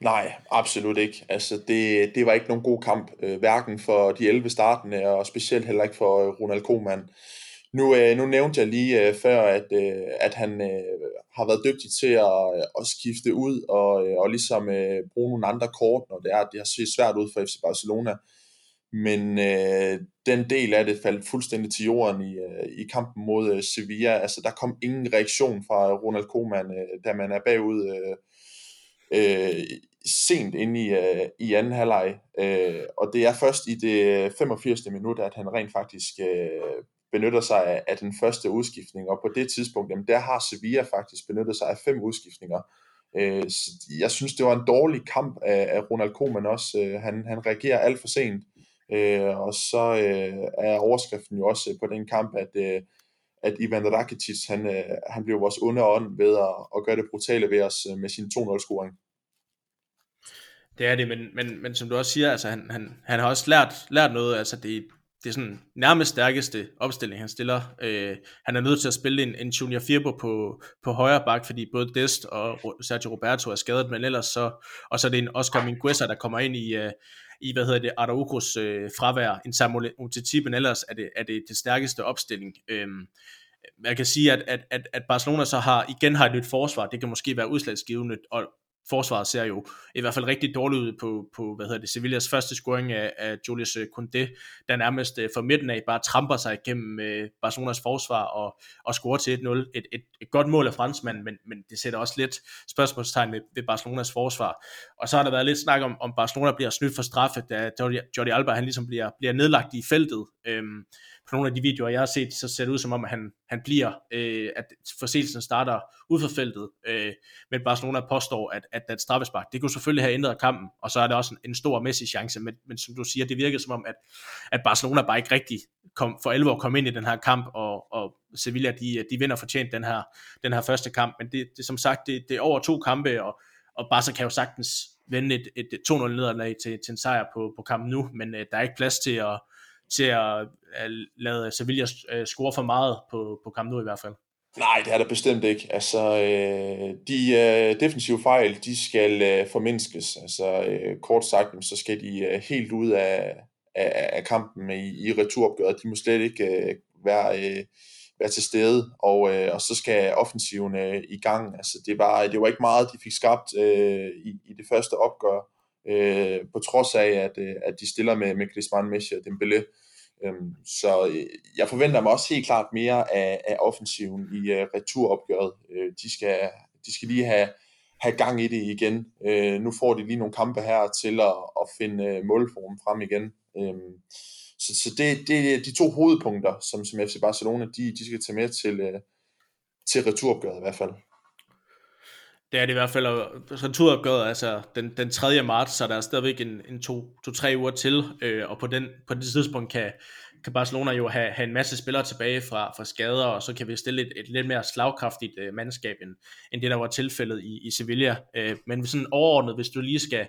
Nej, absolut ikke. Altså, det, det var ikke nogen god kamp, øh, hverken for de 11 startende, og specielt heller ikke for øh, Ronald Koeman. Nu, øh, nu nævnte jeg lige øh, før, at, øh, at han øh, har været dygtig til at, øh, at skifte ud og, øh, og ligesom øh, bruge nogle andre kort, når det er, at det har set svært ud for FC Barcelona. Men øh, den del af det faldt fuldstændig til jorden i, øh, i kampen mod øh, Sevilla. Altså, der kom ingen reaktion fra Ronald Koeman, øh, da man er bagud øh, øh, sent ind i, øh, i anden halvleg, øh, og det er først i det øh, 85. minut, at han rent faktisk øh, benytter sig af, af den første udskiftning, og på det tidspunkt, jamen, der har Sevilla faktisk benyttet sig af fem udskiftninger. Øh, så jeg synes, det var en dårlig kamp af, af Ronald Koeman også. Øh, han, han reagerer alt for sent, øh, og så øh, er overskriften jo også på den kamp, at, øh, at Ivan Rakitic, han, øh, han blev vores onde ånd ved at, at gøre det brutale ved os øh, med sin 2-0-scoring. Det er det, men, men, men som du også siger, altså han, han, han har også lært, lært noget, altså det, det er sådan nærmest stærkeste opstilling, han stiller. Øh, han er nødt til at spille en, en Junior Firbo på, på højre bak, fordi både Dest og Sergio Roberto er skadet, men ellers så, og så er det en Oscar Mingueza, der kommer ind i, uh, i hvad hedder det, Araukos uh, øh, fravær, en Samuel Umtiti, men ellers er det, er det det stærkeste opstilling. Øh, jeg kan sige, at, at, at, at Barcelona så har igen har et nyt forsvar, det kan måske være udslagsgivende, og, forsvaret ser jo i hvert fald rigtig dårligt ud på, på hvad hedder det, Sevillas første scoring af, af Julius øh, Koundé, der nærmest for fra midten af bare tramper sig igennem øh, Barcelonas forsvar og, og scorer til 1-0. Et, et, et godt mål af franskmanden, men, men det sætter også lidt spørgsmålstegn ved, ved Barcelonas forsvar. Og så har der været lidt snak om, om Barcelona bliver snydt for straffe, da Jordi, Jordi Alba han ligesom bliver, bliver nedlagt i feltet. Øhm, på nogle af de videoer, jeg har set, så ser det ud som om, at han, han bliver, øh, at forseelsen starter ud for feltet, øh, men Barcelona påstår, at, at den straffespark, det kunne selvfølgelig have ændret kampen, og så er det også en, en stor mæssig chance, men, men som du siger, det virker som om, at, at Barcelona bare ikke rigtig kom, for alvor kom ind i den her kamp, og, og Sevilla, de, de vinder fortjent den her, den her første kamp, men det, det som sagt, det, det er over to kampe, og, og Barca kan jo sagtens vende et, et 2-0 nederlag til, til en sejr på, på kampen nu, men øh, der er ikke plads til at, til at, at lade Sevilla øh, score for meget på, på kampen nu i hvert fald. Nej, det er der bestemt ikke. Altså, øh, de øh, defensive fejl, de skal øh, formindskes. Altså, øh, kort sagt, så skal de øh, helt ud af, af, af kampen i, i returopgøret. De må slet ikke øh, være, øh, være til stede, og, øh, og så skal offensiven øh, i gang. Altså, det, var, det var ikke meget, de fik skabt øh, i, i det første opgør, øh, på trods af, at, øh, at de stiller med, med Griezmann, Messi og Dembélé. Øhm, så øh, jeg forventer mig også helt klart mere af, af offensiven i øh, returopgøret. Øh, de, skal, de skal lige have, have gang i det igen. Øh, nu får de lige nogle kampe her til at, at finde øh, målformen frem igen. Øh, så så det, det er de to hovedpunkter, som, som FC Barcelona de, de skal tage med til, øh, til returopgøret i hvert fald. Det er det i hvert fald, og returopgøret, altså den, den 3. marts, så der er stadigvæk en, en to, to, tre uger til, øh, og på, den, på det tidspunkt kan, kan Barcelona jo have, have en masse spillere tilbage fra, fra skader, og så kan vi stille et, et lidt mere slagkraftigt øh, mandskab, end, end det der var tilfældet i, i Sevilla. Øh, men sådan overordnet, hvis du lige skal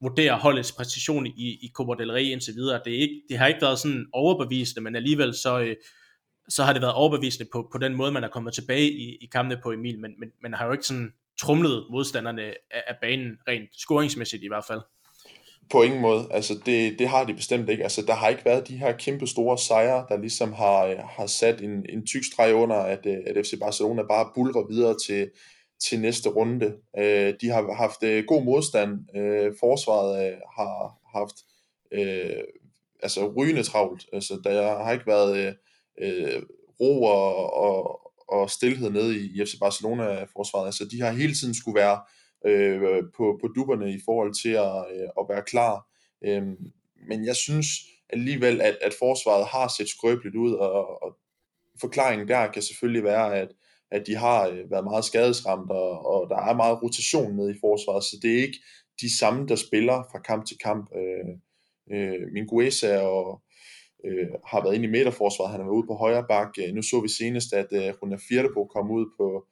vurdere holdets præcision i, i Copa del Rey indtil videre, det, er ikke, det har ikke været sådan overbevisende, men alligevel så, øh, så har det været overbevisende på, på den måde, man er kommet tilbage i, i kampene på Emil, men, men man har jo ikke sådan trumlede modstanderne af, af banen, rent scoringsmæssigt i hvert fald. På ingen måde. Altså, det, det har de bestemt ikke. Altså, der har ikke været de her kæmpe store sejre, der ligesom har, øh, har sat en, en tyk streg under, at, øh, at FC Barcelona bare bulrer videre til, til næste runde. Øh, de har haft øh, god modstand. Øh, forsvaret øh, har haft øh, altså rygende travlt. Altså, der har ikke været øh, øh ro og, og, og stillhed nede i FC Barcelona-forsvaret. Altså, de har hele tiden skulle være øh, på, på dupperne i forhold til at, øh, at være klar. Øh, men jeg synes alligevel, at, at forsvaret har set skrøbeligt ud, og, og forklaringen der kan selvfølgelig være, at, at de har øh, været meget skadesramt, og, og der er meget rotation nede i forsvaret, så det er ikke de samme, der spiller fra kamp til kamp. Øh, øh, Minguesa og, øh, har været inde i midterforsvaret, han er ude på højre bak. Øh, nu så vi senest, at øh, Runa Firtebo kom ud på,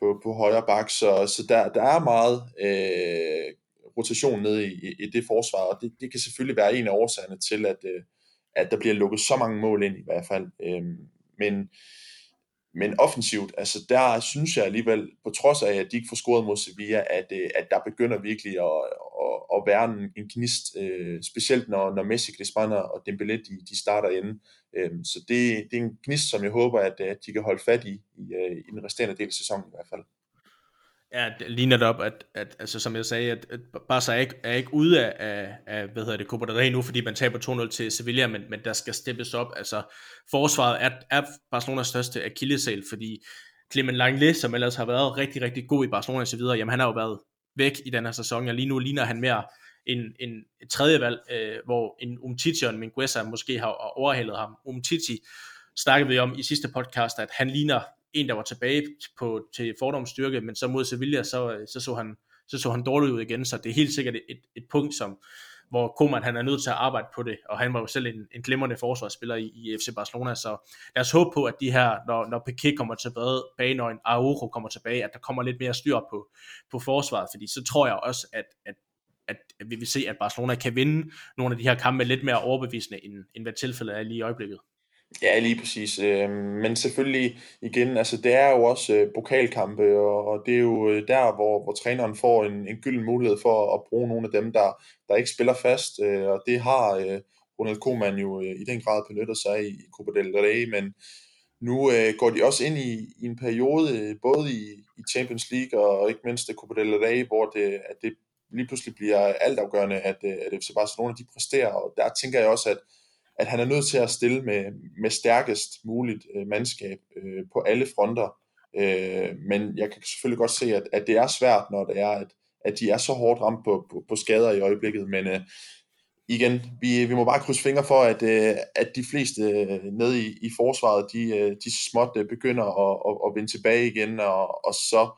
på, på højre bak, så, så der, der er meget øh, rotation nede i, i, i det forsvar, og det, det kan selvfølgelig være en af årsagerne til, at, øh, at der bliver lukket så mange mål ind i hvert fald. Øh, men men offensivt, altså der synes jeg alligevel, på trods af, at de ikke får scoret mod Sevilla, at, øh, at der begynder virkelig at, at, at være en, en gnist, øh, specielt når, når Messi, Griezmann og Dembélé, de, de starter inde. Øhm, så det, det er en gnist, som jeg håber, at, at de kan holde fat i, i, øh, i den resterende del af sæsonen i hvert fald. Ja, det ligner det op, at, at altså, som jeg sagde, at, at Barca er ikke, er ikke ude af, af, hvad hedder det, Copa del Rey nu, fordi man taber 2-0 til Sevilla, men, men der skal steppes op. Altså, forsvaret er, er Barcelonas største akillesæl, fordi Clement Langley, som ellers har været rigtig, rigtig god i Barcelona og så videre, jamen han har jo været væk i den her sæson, og lige nu ligner han mere en, en et tredje valg, øh, hvor en Umtiti og en Minguesa måske har overhældet ham. Umtiti snakkede vi om i sidste podcast, at han ligner en, der var tilbage på, til fordomsstyrke, men så mod Sevilla, så, øh, så, så, han, så så han dårligt ud igen, så det er helt sikkert et, et punkt, som, hvor Koeman han er nødt til at arbejde på det, og han var jo selv en, en glimrende forsvarsspiller i, i FC Barcelona, så lad os håbe på, at de her, når, når Piqué kommer tilbage, og en Araujo kommer tilbage, at der kommer lidt mere styr på, på forsvaret, fordi så tror jeg også, at, at at, at vi vil se, at Barcelona kan vinde nogle af de her kampe lidt mere overbevisende, end, end hvad tilfældet er lige i øjeblikket. Ja, lige præcis. Øh, men selvfølgelig igen, altså det er jo også øh, pokalkampe, og, og det er jo øh, der, hvor, hvor træneren får en, en gylden mulighed for at bruge nogle af dem, der, der ikke spiller fast, øh, og det har øh, Ronald Koeman jo øh, i den grad benyttet sig i, i Copa del Rey, men nu øh, går de også ind i, i en periode, øh, både i, i Champions League og ikke mindst Copa del Rey, hvor det, at det lige pludselig bliver altafgørende, at, øh, at FC Barcelona de præsterer, og der tænker jeg også, at at han er nødt til at stille med, med stærkest muligt øh, mandskab øh, på alle fronter. Øh, men jeg kan selvfølgelig godt se, at, at det er svært, når det er, at, at de er så hårdt ramt på, på, på skader i øjeblikket. Men øh, igen, vi, vi må bare krydse fingre for, at, øh, at de fleste øh, nede i, i forsvaret, de, øh, de småt øh, begynder at, at, at vende tilbage igen, og, og så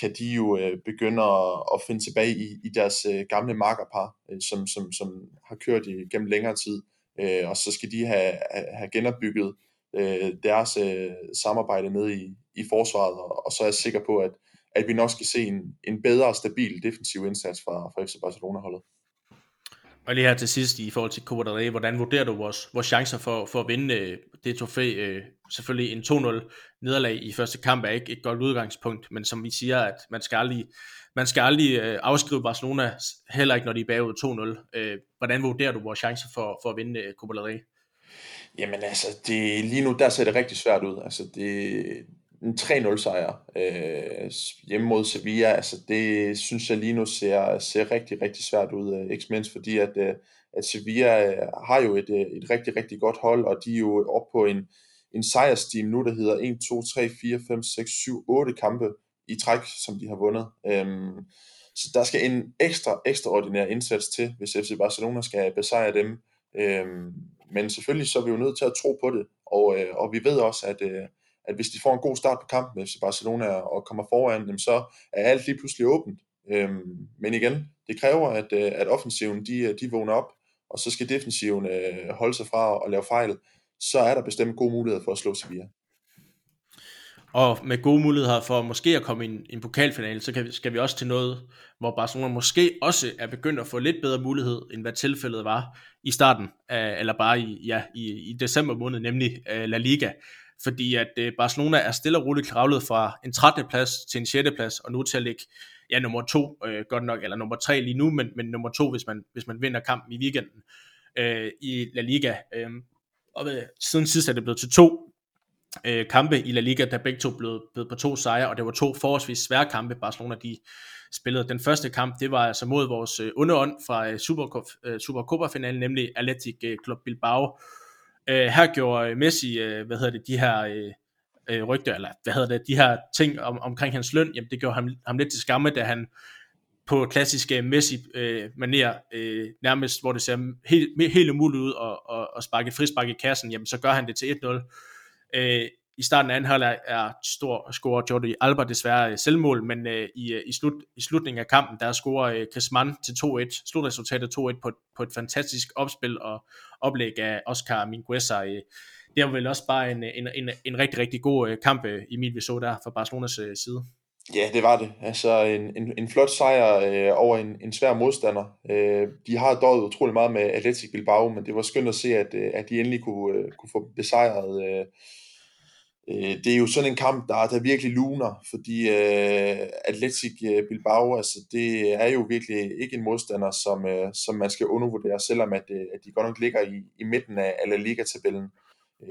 kan de jo øh, begynde at, at finde tilbage i, i deres øh, gamle markerpar, øh, som, som, som har kørt i, gennem længere tid øh, og så skal de have, have genopbygget øh, deres øh, samarbejde ned i, i forsvaret, og, og så er jeg sikker på, at, at vi nok skal se en, en bedre og stabil defensiv indsats fra, fra FC Barcelona-holdet. Og lige her til sidst i forhold til Copa del Rey, hvordan vurderer du vores, vores chancer for, for at vinde øh, det trofæ? Øh, selvfølgelig en 2-0 nederlag i første kamp er ikke et godt udgangspunkt, men som vi siger, at man skal aldrig man skal aldrig øh, afskrive Barcelona, heller ikke når de er bagud 2-0. Øh, hvordan vurderer du vores chancer for, for at vinde øh, Copa del Rey? Jamen altså, det, lige nu der ser det rigtig svært ud. Altså det, en 3-0 sejr øh, hjemme mod Sevilla, altså det synes jeg lige nu ser, ser rigtig, rigtig svært ud, øh, ikke mindst fordi at, øh, at Sevilla øh, har jo et, et rigtig, rigtig godt hold, og de er jo oppe på en, en sejrsteam nu, der hedder 1, 2, 3, 4, 5, 6, 7, 8 kampe i træk, som de har vundet. Øhm, så der skal en ekstra, ekstraordinær indsats til, hvis FC Barcelona skal besejre dem. Øhm, men selvfølgelig så er vi jo nødt til at tro på det, og, øh, og vi ved også, at, øh, at hvis de får en god start på kampen med FC Barcelona og kommer foran, dem, så er alt lige pludselig åbent. Øhm, men igen, det kræver, at, øh, at offensiven de, øh, de vågner op, og så skal defensiven øh, holde sig fra at lave fejl. Så er der bestemt gode muligheder for at slå Sevilla. Og med gode muligheder for måske at komme i en, en pokalfinale, så kan vi, skal vi også til noget, hvor Barcelona måske også er begyndt at få lidt bedre mulighed, end hvad tilfældet var i starten, af, eller bare i, ja, i, i december måned, nemlig uh, La Liga. Fordi at uh, Barcelona er stille og roligt kravlet fra en 13. plads til en 6. plads, og nu til at ligge ja, nummer 2, øh, godt nok, eller nummer 3 lige nu, men, men nummer 2, hvis man, hvis man vinder kampen i weekenden øh, i La Liga. Øhm, øh, og ved, siden sidst er det blevet til to øh, kampe i La Liga, der begge to blev, blev på to sejre, og det var to forholdsvis svære kampe, Barcelona de spillede. Den første kamp, det var altså mod vores øh, underånd fra øh, øh, Supercopa-finalen, nemlig Athletic øh, Club Bilbao. Øh, her gjorde øh, Messi, øh, hvad hedder det, de her øh, øh, rygter, eller hvad hedder det, de her ting om, omkring hans løn, jamen det gjorde ham, ham lidt til skamme, da han på klassisk øh, Messi øh, manier, øh, nærmest hvor det ser helt, helt umuligt ud at, at, at sparke frispark i kassen, jamen så gør han det til 1-0. Øh, I starten af anden halvleg er stor scorer Jordi Alba desværre øh, selvmål, men øh, i, øh, i, slut, i slutningen af kampen, der scorer øh, Chris Mann til 2-1. Slutresultatet 2-1 på, på et fantastisk opspil og oplæg af Oscar Mingueza. Øh, det var vel også bare en, en, en, en rigtig, rigtig god øh, kamp, øh, Emil, vi så der fra Barcelonas øh, side. Ja, det var det. Altså en, en, en flot sejr øh, over en, en svær modstander. Øh, de har døjet utrolig meget med Atletic Bilbao, men det var skønt at se, at, øh, at de endelig kunne, øh, kunne få besejret. Øh, øh, det er jo sådan en kamp, der, der virkelig luner, fordi øh, Atletic øh, Bilbao, altså det er jo virkelig ikke en modstander, som, øh, som man skal undervurdere, selvom at, øh, at de godt nok ligger i, i midten af, af La Liga-tabellen.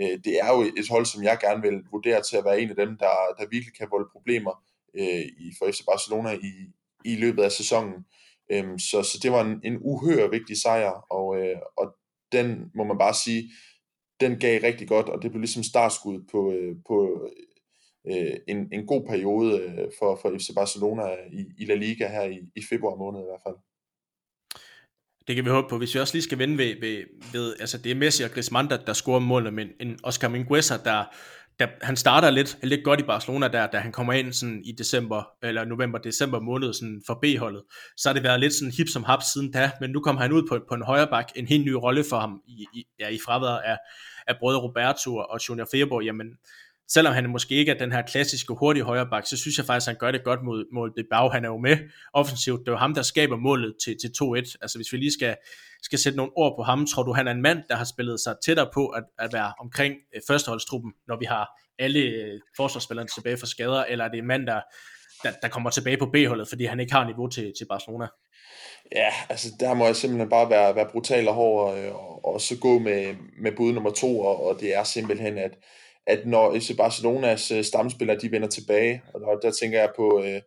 Øh, det er jo et hold, som jeg gerne vil vurdere til at være en af dem, der, der virkelig kan volde problemer øh, i, for FC Barcelona i, i løbet af sæsonen. Øhm, så, så det var en, en uhør vigtig sejr, og, øh, og den må man bare sige, den gav rigtig godt, og det blev ligesom startskud på, øh, på øh, en, en god periode øh, for, for FC Barcelona i, i La Liga her i, i februar måned i hvert fald. Det kan vi håbe på. Hvis vi også lige skal vende ved, ved, ved altså det er Messi og Griezmann, der, der scorer målene, men en Oscar Mingueza, der, da han starter lidt, lidt godt i Barcelona der, da han kommer ind sådan i december, eller november-december måned sådan for B-holdet, så har det været lidt sådan hip som hap siden da, men nu kommer han ud på, på en højre bak, en helt ny rolle for ham i, i, ja, i fraværet af, af både Roberto og Junior Feberg. jamen selvom han måske ikke er den her klassiske hurtige højreback, så synes jeg faktisk, at han gør det godt mod, mod Bilbao. Han er jo med offensivt. Det er jo ham, der skaber målet til, til 2-1. Altså hvis vi lige skal, skal sætte nogle ord på ham, tror du, han er en mand, der har spillet sig tættere på at, at være omkring øh, førsteholdstruppen, når vi har alle øh, forsvarsspillerne tilbage fra skader, eller er det en mand, der, der, der kommer tilbage på B-holdet, fordi han ikke har niveau til, til Barcelona? Ja, altså der må jeg simpelthen bare være, være brutal og hård, øh, og, og, og så gå med, med bud nummer to, og, og det er simpelthen, at at når FC Barcelonas øh, stamspillere de vender tilbage, og der, der tænker jeg på, øh,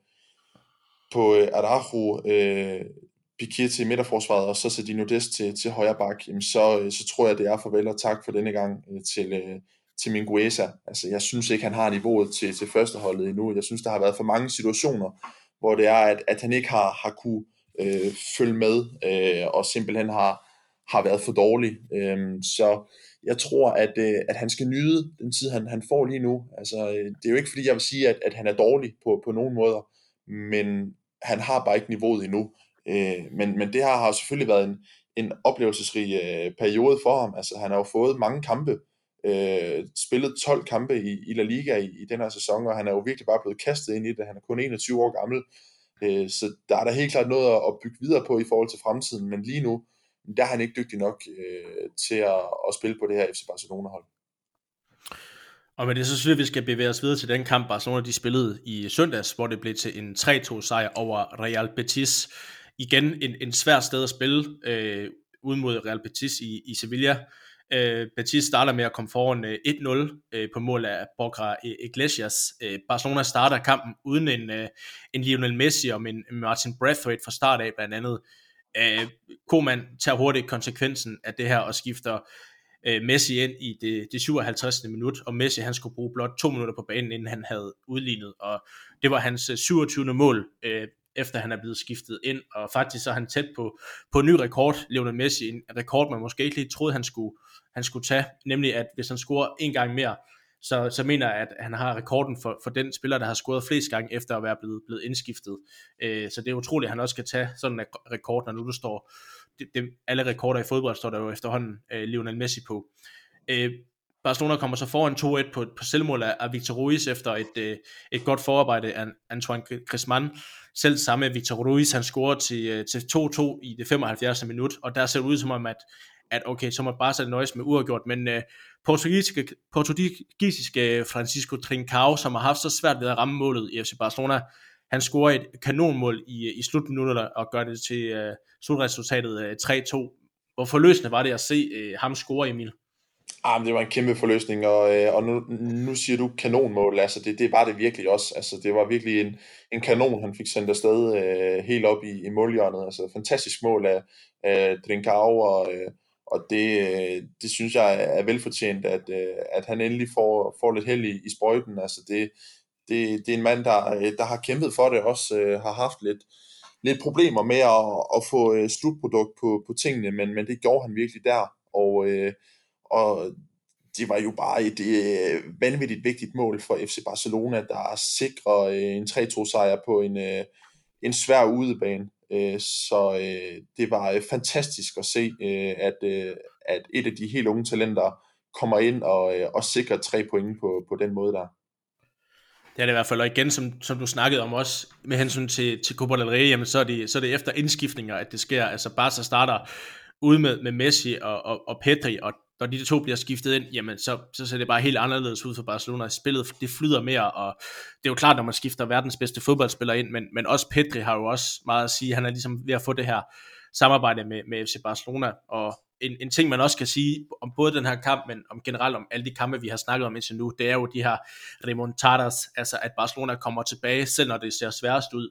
på øh, Araujo, øh, Piquet til midterforsvaret, og så Sadino Dest til, til højre bak, jamen så, øh, så tror jeg, det er farvel og tak for denne gang øh, til, øh, til Mingueza. Altså, jeg synes ikke, han har niveauet til, til førsteholdet endnu. Jeg synes, der har været for mange situationer, hvor det er, at, at han ikke har, har kunne øh, følge med, øh, og simpelthen har, har været for dårlig. Øh, så jeg tror, at, øh, at han skal nyde den tid, han, han får lige nu. Altså, øh, det er jo ikke, fordi jeg vil sige, at, at han er dårlig på, på nogen måder, men han har bare ikke niveauet endnu. Øh, men, men det her har selvfølgelig været en, en oplevelsesrig øh, periode for ham. Altså, han har jo fået mange kampe, øh, spillet 12 kampe i, i La Liga i, i den her sæson, og han er jo virkelig bare blevet kastet ind i det. Han er kun 21 år gammel, øh, så der er der helt klart noget at, at bygge videre på i forhold til fremtiden, men lige nu, der er han ikke dygtig nok øh, til at, at spille på det her FC Barcelona-hold. Og med det så synes jeg, at vi skal bevæge os videre til den kamp, Barcelona de spillede i søndags, hvor det blev til en 3-2 sejr over Real Betis. Igen en, en svær sted at spille, øh, uden mod Real Betis i, i Sevilla. Øh, Betis starter med at komme foran øh, 1-0 øh, på mål af Borja Iglesias. Øh, Barcelona starter kampen uden en, øh, en Lionel Messi og en Martin Braithwaite fra start af blandt andet. Øh, Koman tager hurtigt konsekvensen af det her og skifter øh, Messi ind i det, det 57. minut, og Messi han skulle bruge blot to minutter på banen, inden han havde udlignet, og det var hans øh, 27. Mål, øh, efter han er blevet skiftet ind, og faktisk så er han tæt på, på en ny rekord, Lionel Messi, en rekord, man måske ikke lige troede, han skulle, han skulle tage, nemlig at hvis han scorer en gang mere, så, så mener jeg, at han har rekorden for, for den spiller, der har scoret flest gange efter at være blevet, blevet indskiftet. Øh, så det er utroligt, at han også kan tage sådan en rekord, når nu du står, det, det, alle rekorder i fodbold står der jo efterhånden øh, Lionel Messi på. Øh, Barcelona kommer så foran 2-1 på, på selvmål af, af Victor Ruiz efter et, øh, et godt forarbejde af Antoine Griezmann. Selv samme Victor Ruiz, han scorer til, øh, til 2-2 i det 75. minut, og der ser det ud som om, at, at okay, så må Barca nøjes med uafgjort, men øh, portugisiske, portugisiske øh, Francisco Trincao, som har haft så svært ved at ramme målet i FC Barcelona, han scorer et kanonmål i, øh, i slutminutterne og gør det til uh, slutresultatet uh, 3-2. Hvor forløsende var det at se uh, ham score, Emil? Ah, men det var en kæmpe forløsning, og, og nu, nu siger du kanonmål, altså det, det var det virkelig også, altså det var virkelig en, en kanon, han fik sendt afsted uh, helt op i, i målhjørnet, altså fantastisk mål af, af Drinkau, og, uh, og det, øh, det synes jeg er velfortjent, at, øh, at han endelig får, får lidt held i, i sprøjten, altså det, det, det er en mand, der, øh, der har kæmpet for det, også øh, har haft lidt, lidt problemer med at, at få øh, slutprodukt på, på tingene, men, men det gjorde han virkelig der, og, øh, og det var jo bare et øh, vanvittigt vigtigt mål for FC Barcelona, der sikrer øh, en 3-2 sejr på en, øh, en svær udebane. Øh, så øh, det var øh, fantastisk at se, øh, at, øh, at et af de helt unge talenter kommer ind og, øh, og sikrer tre point på, på den måde der. Det er det i hvert fald, og igen, som, som du snakkede om også, med hensyn til, til Copa del Rey, jamen, så, er det, så er det efter indskiftninger, at det sker. Altså Barca starter ude med, med Messi og, og, og Pedri, og når de to bliver skiftet ind, jamen så, så ser det bare helt anderledes ud for Barcelona. Spillet det flyder mere, og det er jo klart, når man skifter verdens bedste fodboldspiller ind, men, men også Pedri har jo også meget at sige. Han er ligesom ved at få det her samarbejde med, med FC Barcelona, og en, en ting, man også kan sige om både den her kamp, men om generelt om alle de kampe, vi har snakket om indtil nu, det er jo de her remontadas, altså at Barcelona kommer tilbage, selv når det ser sværest ud,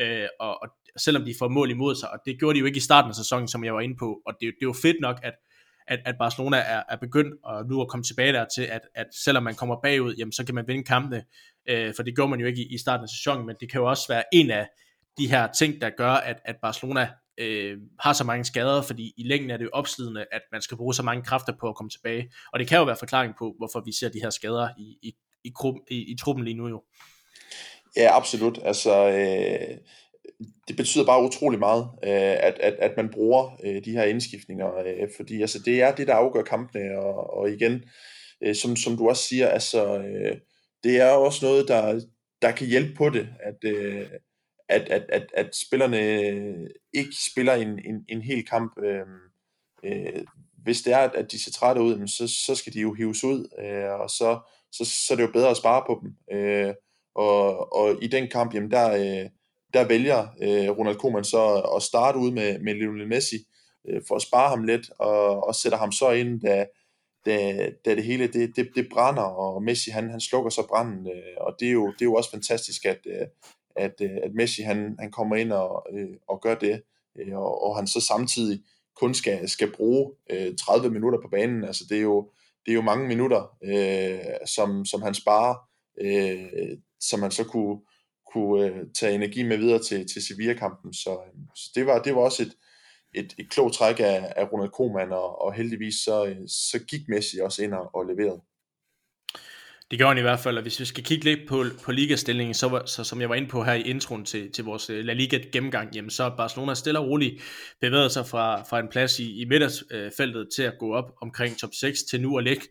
øh, og, og selvom de får mål imod sig, og det gjorde de jo ikke i starten af sæsonen, som jeg var inde på, og det, det er jo fedt nok, at, at, at Barcelona er, er begyndt og nu at komme tilbage der til, at, at selvom man kommer bagud, jamen, så kan man vinde kampene, øh, for det gjorde man jo ikke i, i starten af sæsonen, men det kan jo også være en af de her ting, der gør, at, at Barcelona øh, har så mange skader, fordi i længden er det jo opslidende, at man skal bruge så mange kræfter på at komme tilbage. Og det kan jo være forklaring på, hvorfor vi ser de her skader i, i, i, i, i truppen lige nu jo. Ja, absolut. Altså, øh, det betyder bare utrolig meget, øh, at, at, at man bruger øh, de her indskiftninger, øh, fordi altså, det er det, der afgør kampene, og, og igen, øh, som, som du også siger, altså, øh, det er også noget, der, der kan hjælpe på det, at, øh, at, at, at, at spillerne ikke spiller en, en, en hel kamp. Øh, øh, hvis det er, at de ser trætte ud, så, så skal de jo hives ud, øh, og så, så, så er det jo bedre at spare på dem. Øh, og, og i den kamp, jamen der, øh, der vælger øh, Ronald Koeman så at starte ud med, med Lionel Messi, øh, for at spare ham lidt, og, og sætter ham så ind, da, da, da det hele det, det, det brænder, og Messi han, han slukker så branden, øh, og det er, jo, det er jo også fantastisk, at, øh, at, øh, at Messi han, han kommer ind og, øh, og gør det, øh, og, og han så samtidig kun skal, skal bruge øh, 30 minutter på banen. Altså det er jo, det er jo mange minutter, øh, som, som han sparer, øh, som han så kunne, kunne øh, tage energi med videre til, til Sevilla-kampen. Så, øh, så det, var, det var også et, et, et klogt træk af, af Ronald Koeman, og, og heldigvis så, øh, så gik Messi også ind og, og leverede. Det gjorde han i hvert fald, og hvis vi skal kigge lidt på, på ligastillingen, så, var, så som jeg var inde på her i introen til, til vores øh, La Liga gennemgang, jamen så Barcelona stille og roligt bevæget sig fra, fra en plads i, i midterfeltet til at gå op omkring top 6 til nu at ligge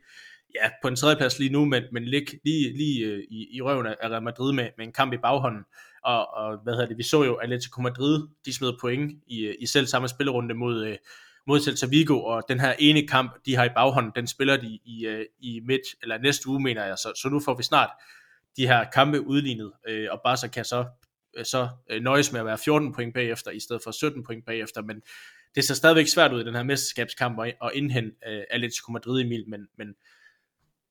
ja, på en tredje plads lige nu, men, men ligge lige, lige øh, i, i røven af Real Madrid med, med en kamp i baghånden. Og, og hvad hedder det, vi så jo Atletico Madrid, de smed point i, øh, i selv samme spillerunde mod, øh, mod Celta Vigo, og den her ene kamp, de har i baghånden, den spiller de i, øh, i midt, eller næste uge, mener jeg, så, så nu får vi snart de her kampe udlignet, øh, og Barca kan så, øh, så øh, nøjes med at være 14 point bagefter, i stedet for 17 point bagefter, men det ser stadigvæk svært ud i den her mesterskabskamp at, indhente øh, Atletico Madrid, Emil, men, men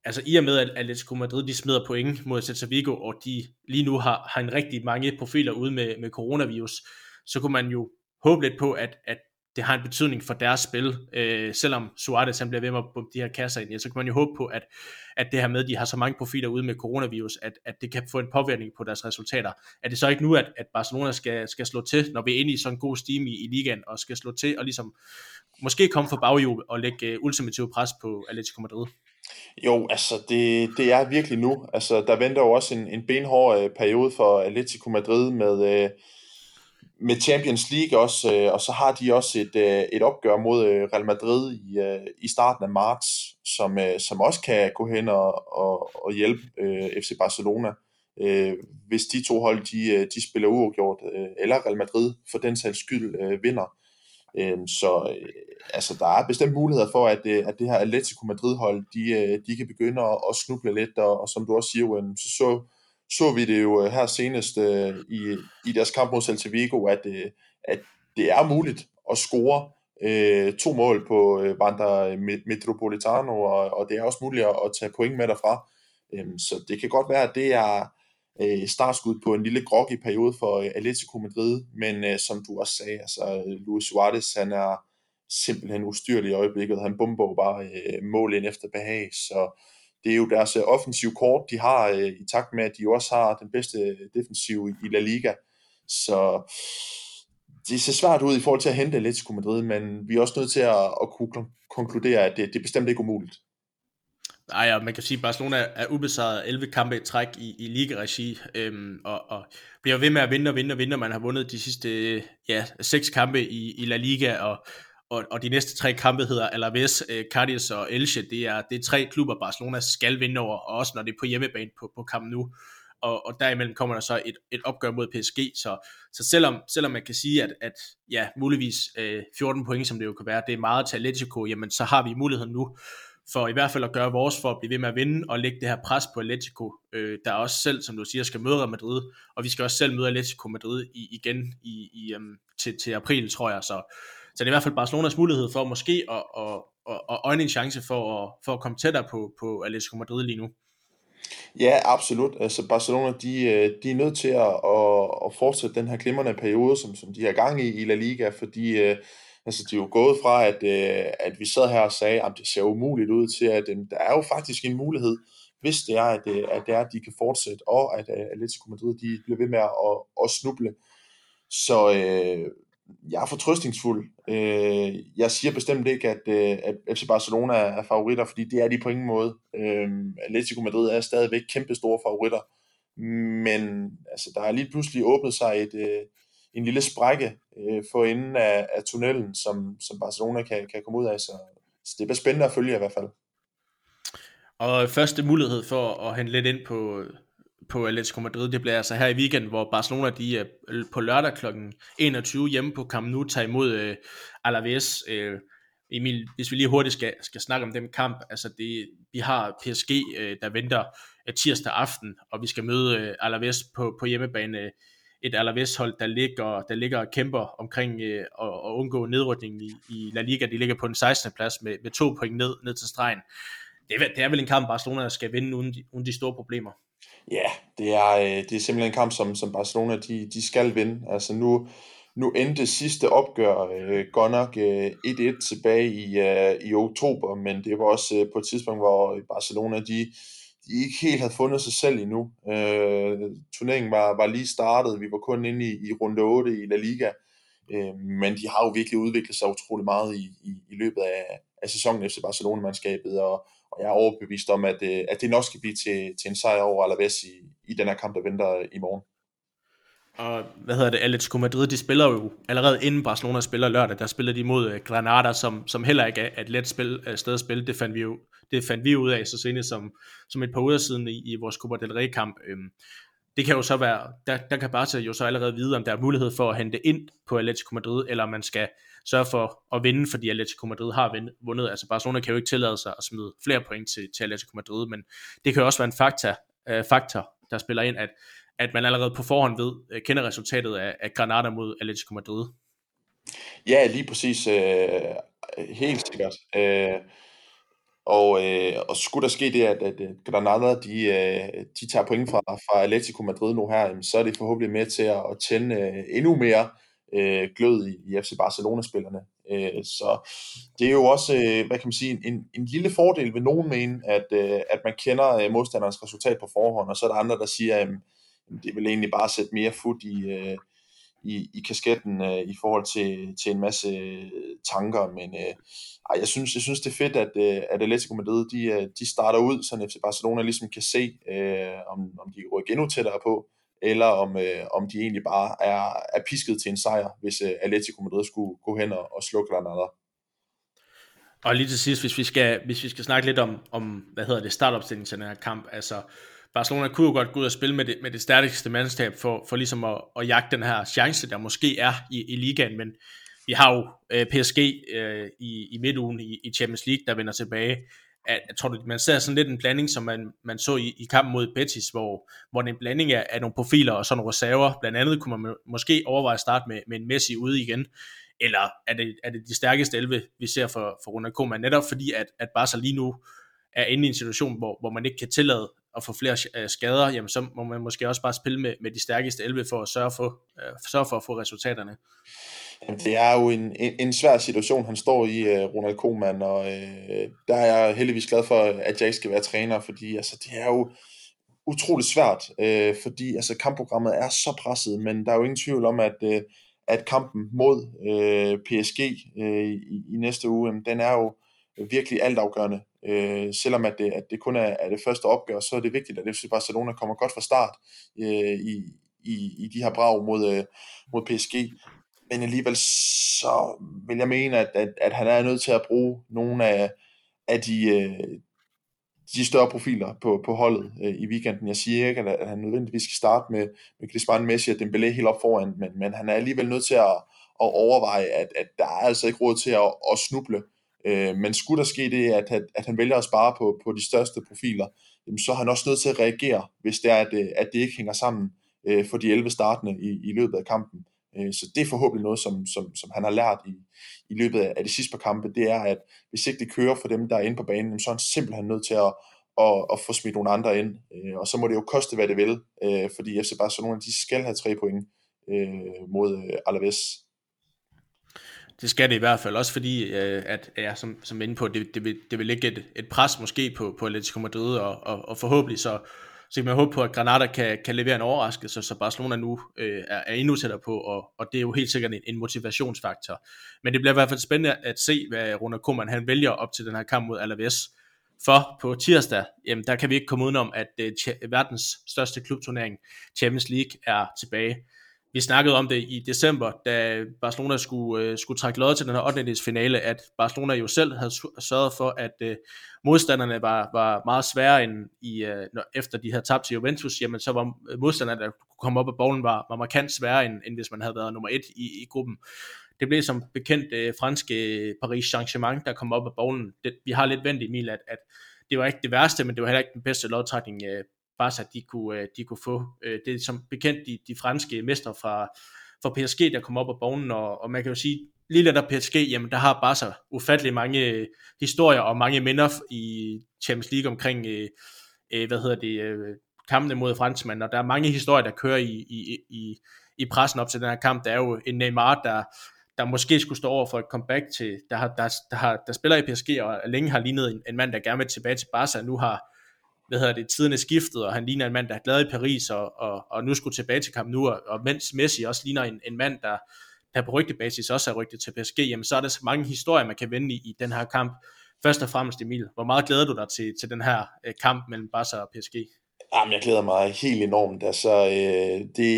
altså i og med, at Atletico Madrid de smider point mod Celta Vigo, og de lige nu har, har en rigtig mange profiler ude med, med coronavirus, så kunne man jo håbe lidt på, at, at det har en betydning for deres spil. Øh, selvom Suarez han bliver ved med at bombe de her kasser ind, ja, så kan man jo håbe på, at, at det her med, at de har så mange profiler ude med coronavirus, at, at det kan få en påvirkning på deres resultater. Er det så ikke nu, at, at Barcelona skal, skal slå til, når vi er inde i sådan en god steam i, i ligaen, og skal slå til og ligesom måske komme for baghjul og lægge øh, uh, ultimativ pres på Atletico Madrid? Jo, altså det, det er virkelig nu. Altså der venter jo også en, en benhård øh, periode for Atletico Madrid med, øh, med Champions League også, øh, og så har de også et, øh, et opgør mod øh, Real Madrid i, øh, i starten af marts, som, øh, som også kan gå hen og, og, og hjælpe øh, FC Barcelona, øh, hvis de to hold de, øh, de spiller uafgjort, øh, eller Real Madrid for den sags skyld øh, vinder. Øh, så øh, altså, der er bestemt muligheder for, at, øh, at det her Atletico Madrid-hold, de, øh, de kan begynde at, at snuble lidt, og, og som du også siger, så så så vi det jo øh, her senest øh, i, i deres kamp mod Celta Vigo, at, øh, at det er muligt at score øh, to mål på øh, Wanda Metropolitano, og, og det er også muligt at, at tage point med derfra. Øhm, så det kan godt være, at det er øh, startskud på en lille groggy periode for øh, Atletico Madrid, men øh, som du også sagde, altså Luis Suarez, han er simpelthen ustyrlig i øjeblikket, han bomber bare øh, mål ind efter behag, så det er jo deres øh, kort, de har øh, i takt med, at de også har den bedste defensiv i La Liga. Så det ser svært ud i forhold til at hente Atletico Madrid, men vi er også nødt til at, at kunne konkludere, at det, det er bestemt ikke umuligt. Nej, ja, man kan sige, at Barcelona er ubesejret 11 kampe i træk i, i liga-regi, øhm, og, og bliver ved med at vinde og vinde og vinde. Man har vundet de sidste øh, ja, seks kampe i, i La Liga, og og, og de næste tre kampe hedder Alaves, øh, eh, Cadiz og Elche. Det er, det er tre klubber, Barcelona skal vinde over, og også når det er på hjemmebane på, på kampen nu. Og, og derimellem kommer der så et, et opgør mod PSG, så, så selvom, selvom man kan sige, at, at ja, muligvis øh, 14 point, som det jo kan være, det er meget til Atletico, jamen så har vi muligheden nu for i hvert fald at gøre vores for at blive ved med at vinde og lægge det her pres på Atletico, øh, der også selv, som du siger, skal møde Real Madrid, og vi skal også selv møde Atletico Madrid i, igen i, i, øhm, til, til april, tror jeg. Så, så det er i hvert fald Barcelonas mulighed for måske at, at, at, at øjne en chance for at, for at komme tættere på, på Atletico Madrid lige nu. Ja, absolut. Altså Barcelona, de, øh, de er nødt til at, at, at fortsætte den her glimrende periode, som, som de har gang i i La Liga, fordi øh, altså, de er jo gået fra, at, øh, at vi sad her og sagde, at det ser umuligt ud til, at øh, der er jo faktisk en mulighed, hvis det er, at, øh, at, det er, at de kan fortsætte, og at Atletico Madrid de bliver ved med at, at, at snuble. Så øh, jeg er fortrøstningsfuld. Øh, jeg siger bestemt ikke, at, øh, at FC Barcelona er favoritter, fordi det er de på ingen måde. Øh, Atletico Madrid er stadigvæk kæmpe store favoritter, men altså, der er lige pludselig åbnet sig et, øh, en lille sprække øh, for enden af, af tunnelen, som, som Barcelona kan, kan komme ud af, så, så det bliver spændende at følge i hvert fald. Og første mulighed for at hente lidt ind på, på Atletico Madrid, det bliver altså her i weekenden, hvor Barcelona de er på lørdag kl. 21 hjemme på Camp Nou tager imod øh, Alaves. Øh, Emil, hvis vi lige hurtigt skal, skal snakke om den kamp, altså det, vi har PSG, øh, der venter øh, tirsdag aften, og vi skal møde øh, Alaves på, på hjemmebane. Et Alaves-hold, der ligger, der ligger og kæmper omkring øh, at, at undgå nedrykningen i, i La Liga. De ligger på den 16. plads med, med to point ned, ned til stregen. Det er, det er vel en kamp, Barcelona skal vinde uden de, uden de store problemer. Ja, det er, øh, det er simpelthen en kamp, som, som Barcelona de, de skal vinde. Altså nu, nu endte sidste opgør øh, godt nok øh, 1-1 tilbage i, øh, i oktober, men det var også øh, på et tidspunkt, hvor Barcelona de, de ikke helt havde fundet sig selv endnu. Øh, turneringen var, var lige startet, vi var kun inde i, i runde 8 i La Liga, øh, men de har jo virkelig udviklet sig utrolig meget i, i, i løbet af, af sæsonen efter Barcelona-mandskabet, og, og jeg er overbevist om, at, øh, at det nok skal blive til, til en sejr over Alaves i, i den her kamp, der venter i morgen. Og hvad hedder det, Atletico Madrid, de spiller jo allerede inden Barcelona spiller lørdag, der spiller de mod øh, Granada, som, som heller ikke er et let spil, øh, sted at spille. Det fandt vi jo det fandt vi ud af så sent som, som et par uger siden i, i vores Copa del Rey kamp. Øhm, det kan jo så være, der, der kan Barca jo så allerede vide, om der er mulighed for at hente ind på Atletico Madrid, eller om man skal sørge for at vinde, fordi Atletico Madrid har vundet. Altså Barcelona kan jo ikke tillade sig at smide flere point til, til Atletico Madrid, men det kan jo også være en faktor, øh, faktor der spiller ind, at, at man allerede på forhånd ved, øh, kender resultatet af, af Granada mod Atletico Madrid. Ja, lige præcis. Øh, helt sikkert. Øh, og, øh, og skulle der ske det, at, at Granada de, øh, de tager point fra, fra Atletico Madrid nu her, så er det forhåbentlig med til at, at tænde øh, endnu mere øh, glød i, i FC Barcelona-spillerne. Øh, så det er jo også, øh, hvad kan man sige, en, en lille fordel ved nogen mene, at, øh, at man kender øh, modstanderens resultat på forhånd, og så er der andre, der siger, at det vil egentlig bare sætte mere fod i, øh, i, i kasketten øh, i forhold til, til en masse øh, tanker, men øh, ej, jeg, synes, jeg synes, det er fedt, at, øh, at Atletico Madrid, de, øh, de starter ud, så FC Barcelona ligesom kan se, øh, om, om de rykker endnu tættere på, eller om, øh, om de egentlig bare er, er pisket til en sejr, hvis øh, Atletico Madrid skulle gå hen og, og slukke Granada. Og lige til sidst, hvis vi skal, hvis vi skal snakke lidt om, om hvad hedder det, startopstillingen til den her kamp, altså Barcelona kunne jo godt gå ud og spille med det, med det stærkeste mandskab for, for ligesom at, at jagte den her chance, der måske er i, i ligaen, men vi har jo øh, PSG øh, i, i midtugen i, i Champions League, der vender tilbage. At, tror tror, man ser sådan lidt en blanding, som man, man så i, i kampen mod Betis, hvor, hvor det er en blanding af, af nogle profiler og sådan nogle reserver. Blandt andet kunne man måske overveje at starte med, med en Messi ude igen, eller er det, er det de stærkeste 11, vi ser for, for Ronald Koeman, netop fordi, at, at Barca lige nu er inde i en situation, hvor, hvor man ikke kan tillade at få flere øh, skader, jamen så må man måske også bare spille med, med de stærkeste 11 for at sørge for, øh, sørge for at få resultaterne. Jamen, det er jo en, en, en svær situation, han står i, øh, Ronald Koeman, og øh, der er jeg heldigvis glad for, at jeg ikke skal være træner, fordi altså, det er jo utroligt svært, øh, fordi altså, kampprogrammet er så presset, men der er jo ingen tvivl om, at, øh, at kampen mod øh, PSG øh, i, i næste uge, jamen, den er jo virkelig altafgørende. Øh, selvom at det, at det kun er, er det første opgør, så er det vigtigt, at FC Barcelona kommer godt fra start øh, i, i, i de her brag mod, øh, mod PSG. Men alligevel så vil jeg mene, at, at, at han er nødt til at bruge nogle af, af de, øh, de større profiler på, på holdet øh, i weekenden. Jeg siger ikke, at, at han nødvendigvis skal starte med, med Griezmann, Messi og Dembélé helt op foran, men, men han er alligevel nødt til at, at overveje, at, at der er altså ikke råd til at, at snuble Øh, Øh, men skulle der ske det, at, at, at han vælger at spare på, på de største profiler, jamen, så er han også nødt til at reagere, hvis det er, at, øh, at det ikke hænger sammen øh, for de 11 startende i, i løbet af kampen. Øh, så det er forhåbentlig noget, som, som, som han har lært i, i løbet af de sidste par kampe, det er, at hvis ikke det kører for dem, der er inde på banen, så er han simpelthen nødt til at, at, at få smidt nogle andre ind. Øh, og så må det jo koste, hvad det vil, øh, fordi FC Barcelona, de skal have tre point øh, mod øh, Alaves det skal det i hvert fald, også fordi, øh, at ja, som, som inde på, det, det, vil, det vil lægge et, et pres måske på, på Atletico Madrid, og, og, og forhåbentlig så, så kan man håbe på, at Granada kan, kan levere en overraskelse, så Barcelona nu øh, er, er endnu tættere på, og, og det er jo helt sikkert en, en motivationsfaktor. Men det bliver i hvert fald spændende at se, hvad Ronald Koeman han vælger op til den her kamp mod Alaves. For på tirsdag, jamen, der kan vi ikke komme udenom, at øh, verdens største klubturnering, Champions League, er tilbage. Vi snakkede om det i december, da Barcelona skulle, øh, skulle trække lod til den her 8. finale, at Barcelona jo selv havde sørget for, at øh, modstanderne var, var meget sværere end i, øh, når, efter de havde tabt til Juventus, jamen så var øh, modstanderne, der kunne komme op af bolden, var, var markant sværere, end, end hvis man havde været nummer et i, i gruppen. Det blev som bekendt øh, franske Paris Saint-Germain, der kom op af bolden. Det, vi har lidt vendt, Emil, at, at det var ikke det værste, men det var heller ikke den bedste lodtrækning øh, Barca de kunne, øh, de kunne få. Øh, det er som bekendt de, de franske mestre fra, fra PSG, der kommer op af banen, og, og man kan jo sige, lige lidt af PSG, jamen der har Barca ufattelig mange øh, historier og mange minder i Champions League omkring, øh, hvad hedder det, øh, kampene mod franskmænd, og der er mange historier, der kører i, i, i, i pressen op til den her kamp. Der er jo en Neymar, der, der måske skulle stå over for et comeback til, der, har, der, der, har, der spiller i PSG, og længe har lignet en, en mand, der gerne vil tilbage til Barca, nu har hvad hedder det, tiden er skiftet, og han ligner en mand, der er glad i Paris, og, og, og nu skulle tilbage til kamp nu, og, og mens Messi også ligner en, en mand, der, der på rygtebasis også er rygtet til PSG, jamen så er der så mange historier, man kan vende i, i den her kamp. Først og fremmest, Emil, hvor meget glæder du dig til, til den her øh, kamp mellem Barca og PSG? Jamen, jeg glæder mig helt enormt. Altså, øh, det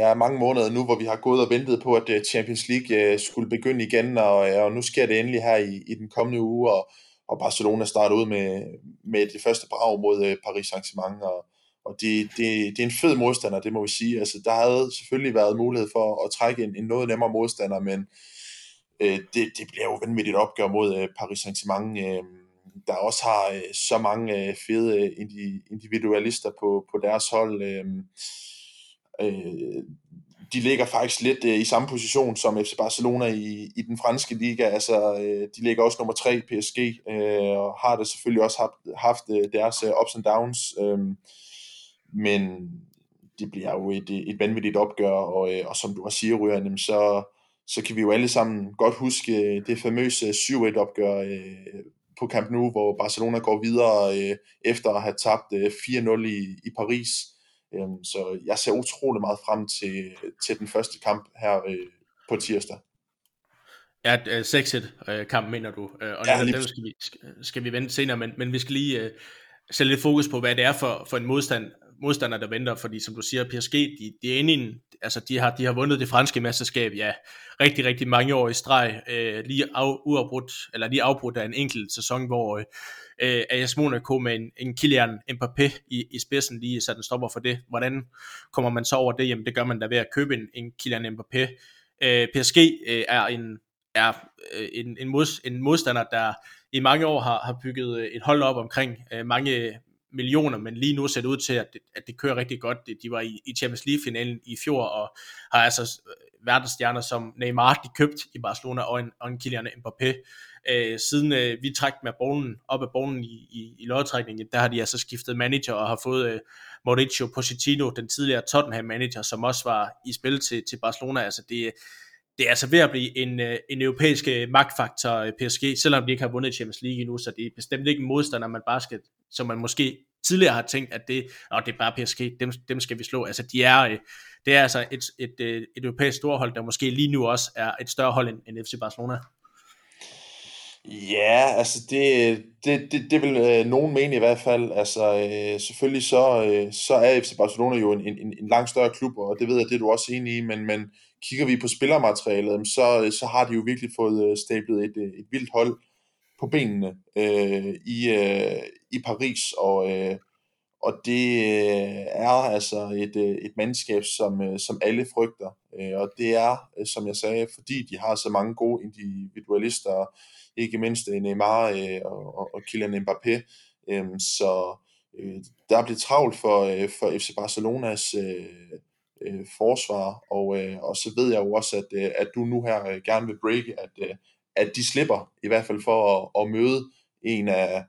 er mange måneder nu, hvor vi har gået og ventet på, at øh, Champions League øh, skulle begynde igen, og, øh, og nu sker det endelig her i, i den kommende uge, og, og Barcelona starter ud med, med det første brag mod øh, Paris Saint-Germain, og, og det, det, det er en fed modstander, det må vi sige. Altså, der havde selvfølgelig været mulighed for at trække en, en noget nemmere modstander, men øh, det, det bliver jo vanvittigt opgør mod øh, Paris Saint-Germain, øh, der også har øh, så mange øh, fede øh, individualister på, på deres hold. Øhm, øh, øh, de ligger faktisk lidt øh, i samme position som FC Barcelona i, i den franske liga. Altså, øh, de ligger også nummer tre PSG, øh, og har det selvfølgelig også haft, haft øh, deres øh, ups and downs. Øh, men det bliver jo et, øh, et vanvittigt opgør, og, øh, og som du også siger, Ryan, så, så kan vi jo alle sammen godt huske øh, det famøse 7-1-opgør øh, på Camp Nou, hvor Barcelona går videre øh, efter at have tabt øh, 4-0 i, i Paris. Øhm, så jeg ser utrolig meget frem til, til den første kamp her øh, på tirsdag. Ja, 6-1 øh, kamp mener du, øh, og ja, den, skal, vi, skal vi vente senere, men, men vi skal lige uh, sætte lidt fokus på, hvad det er for, for en modstand, modstander, der venter, fordi som du siger, PSG, de, de er inde i en, altså de har, de har vundet det franske mesterskab, ja, rigtig, rigtig mange år i streg, øh, lige af, uafbrudt, eller lige afbrudt af en enkelt sæson, hvor øh, Øh, AS Monaco med en, en Kylian Mbappé i, i spidsen lige så den stopper for det. Hvordan kommer man så over det? Jamen det gør man da ved at købe en, en Kylian Mbappé. Øh, PSG øh, er en er øh, en, en, mod, en modstander, der i mange år har, har bygget øh, et hold op omkring øh, mange millioner, men lige nu ser det ud til, at det, at det kører rigtig godt. De var i, i Champions League-finalen i fjor, og har altså verdensstjerner som Neymar, de købt i Barcelona, og en, og en Kylian Mbappé. Øh, siden øh, vi trak med bolden op af bolden i, i, i lodtrækningen, der har de altså skiftet manager og har fået øh, Mauricio Pochettino, den tidligere Tottenham-manager, som også var i spil til, til Barcelona. Altså det, det er altså ved at blive en, øh, en europæisk øh, magtfaktor øh, PSG, selvom de ikke har vundet Champions League endnu, så det er bestemt ikke en modstander, man bare skal, som man måske tidligere har tænkt, at det, oh, det er bare PSG, dem, dem skal vi slå. Altså de er, øh, det er altså et, et, et, et europæisk storhold, der måske lige nu også er et større hold end, end FC Barcelona. Ja, altså det, det, det, det vil øh, nogen mene i hvert fald. Altså øh, selvfølgelig så, øh, så er FC Barcelona jo en, en, en langt større klub, og det ved jeg, det er du også enig i, men, men kigger vi på spillermaterialet, så, øh, så har de jo virkelig fået øh, stablet et, øh, et vildt hold på benene øh, i, øh, i Paris, og, øh, og det er altså et, et mandskab, som, som alle frygter. Og det er, som jeg sagde, fordi de har så mange gode individualister, ikke mindst øh, Neymar øh, og, og Kylian Mbappé. Øhm, så øh, der bliver travlt for, for FC Barcelonas forsvar, og, og så ved jeg jo også, at, at du nu her gerne vil breake, at, at de slipper i hvert fald for at, at møde en af,